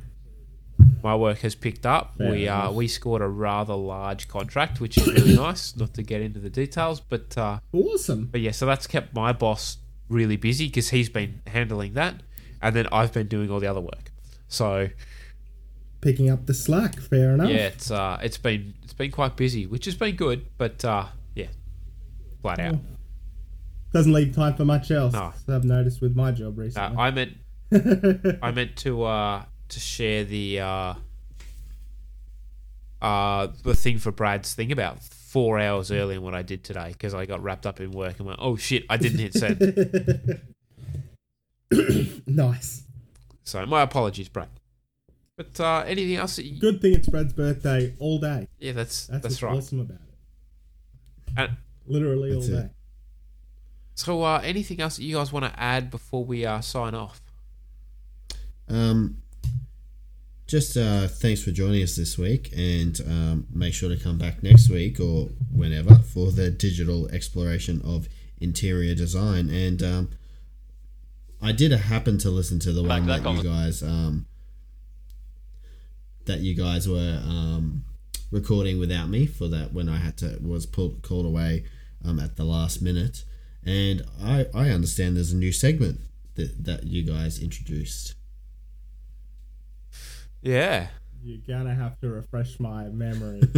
my work has picked up. Fair we uh we scored a rather large contract, which is really *coughs* nice. Not to get into the details, but uh, awesome. But yeah, so that's kept my boss really busy because he's been handling that, and then I've been doing all the other work. So Picking up the slack, fair enough. yeah, it's uh, it's been it's been quite busy, which has been good, but uh, yeah, flat out. Doesn't leave time for much else. No. I've noticed with my job Uh, recently. I meant *laughs* I meant to uh to share the uh uh the thing for Brad's thing about four hours earlier than what I did today because I got wrapped up in work and went, oh shit, I didn't hit send. *laughs* *coughs* nice. so my apologies, Brad. But uh, anything else? That you, Good thing it's Brad's birthday all day. Yeah, that's That's, that's what's right. awesome about it. And Literally That's all it. day. so, uh, anything else that you guys want to add before we uh, sign off? Um, just uh, thanks for joining us this week, and um, make sure to come back next week or whenever for the digital exploration of interior design. And um, I did happen to listen to the one that that you guys um, that you guys were um, recording without me for that when I had to was pulled called away um, at the last minute. And I, I understand there's a new segment that, that you guys introduced. Yeah. You're gonna have to refresh my memory. *laughs*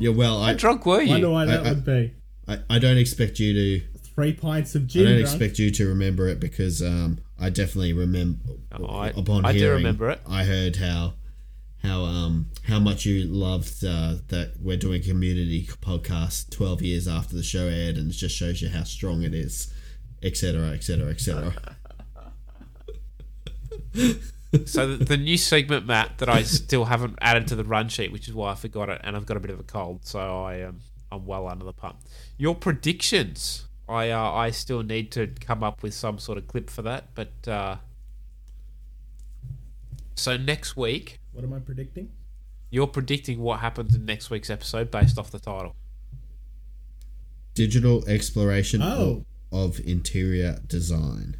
Yeah, well, I How drunk were you? Wonder why that I- would be. I, I don't expect you to. Three pints of I gin. don't drunk. expect you to remember it because um, I definitely remember. I- upon I do remember it. I heard how how um how much you loved uh, that we're doing community podcast twelve years after the show aired, and it just shows you how strong it is, etc. etc. etc. so the, the new segment, Matt, that I still haven't added to the run sheet, which is why I forgot it, and I've got a bit of a cold, so I am I'm well under the pump. Your predictions. I uh, I still need to come up with some sort of clip for that, but uh, so next week What am I predicting? you're predicting what happens in next week's episode based off the title. Digital exploration Oh. of, of interior design.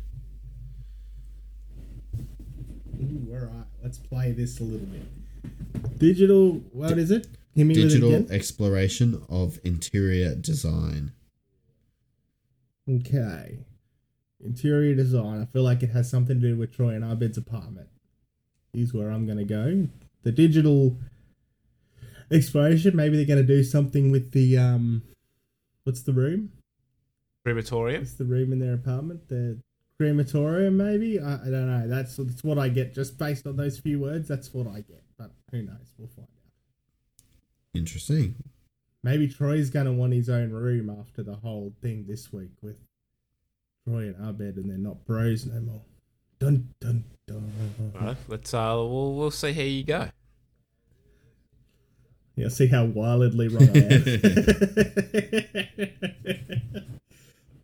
Ooh, all right. Let's play this a little bit. Digital. What is it? Hit me with it Digital again. exploration of interior design. Okay. Interior design. I feel like it has something to do with Troy and Abed's apartment. Here's where I'm going to go. The digital exploration. Maybe they're going to do something with the um. What's the room? Crematorium. It's the room in their apartment? The crematorium, maybe. I, I don't know. That's that's what I get just based on those few words. That's what I get. But who knows? We'll find out. Interesting. Maybe Troy's gonna want his own room after the whole thing this week with Troy and Abed, and they're not bros no more. Dun dun dun. All right, let's uh, we'll we'll see how you go. Yeah, see how wildly wrong I am.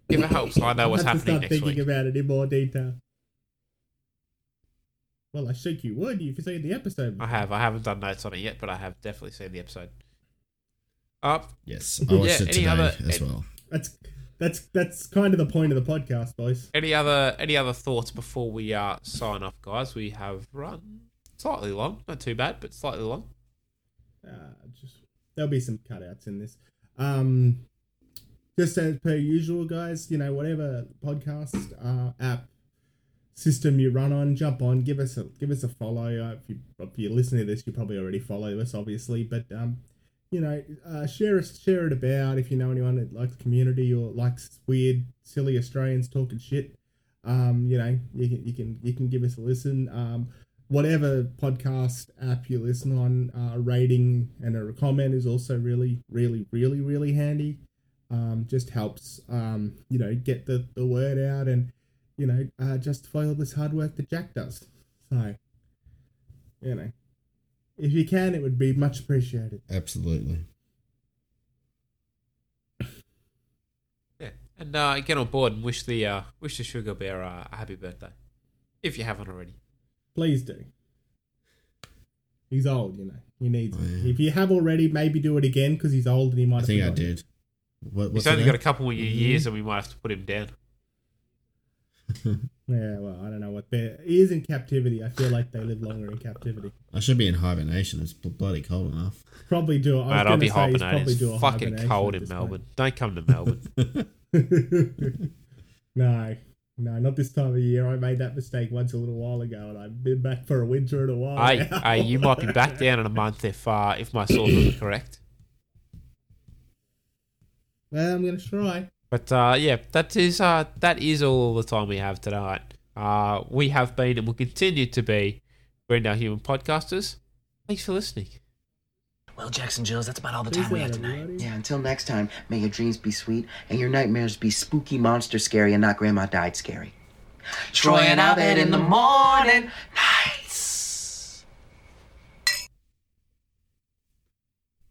If it helps, I know what's I have to happening start next thinking week. about it in more detail. Well, I think you would. If you've seen the episode. I have. I haven't done notes on it yet, but I have definitely seen the episode. Up. Yes, I watched it today as well. That's That's that's kind of the point of the podcast, boys. Any other any other thoughts before we uh, sign off, guys? We have run slightly long, not too bad, but slightly long. Uh, just there'll be some cutouts in this. Um, just as per usual, guys. You know, whatever podcast uh, app system you run on, jump on, give us a give us a follow. Uh, if you if you're listening to this, you probably already follow us, obviously, but um, you know, uh, share us share it about if you know anyone that likes community or likes weird, silly Australians talking shit. Um, you know, you can you can you can give us a listen. Um, whatever podcast app you listen on, uh, rating and a comment is also really, really, really, really handy. Um, just helps, um, you know, get the, the word out and, you know, uh, justify all this hard work that Jack does. So, you know, if you can, it would be much appreciated. Absolutely. Yeah, and uh, get on board and wish the uh, wish the sugar bear uh, a happy birthday, if you haven't already. Please do. He's old, you know. He needs it. If you have already, maybe do it again because he's old and he might. I have think I did. What, He's only it got a couple more years, and we might have to put him down. *laughs* Yeah, well, I don't know what bear. Is in captivity. I feel like they live longer in captivity. I should be in hibernation. It's bloody cold enough. Probably do. I was Mate, I'll gonna be hibernating. probably do a It's fucking cold in this Melbourne. Don't come to Melbourne. *laughs* *laughs* no, no, not this time of year. I made that mistake once a little while ago, and I've been back for a winter in a while. hey, now. hey, you might be back down in a month if uh, if my sources are correct. well, I'm gonna try. But uh, yeah, that is uh, that is all the time we have tonight. Uh, we have been and will continue to be Green Human Podcasters. Thanks for listening. Well, Jackson Jills, that's about all the time we have tonight. Yeah, until next time, may your dreams be sweet and your nightmares be spooky, monster scary, and not grandma died scary. Troy and Abed in the morning. Night.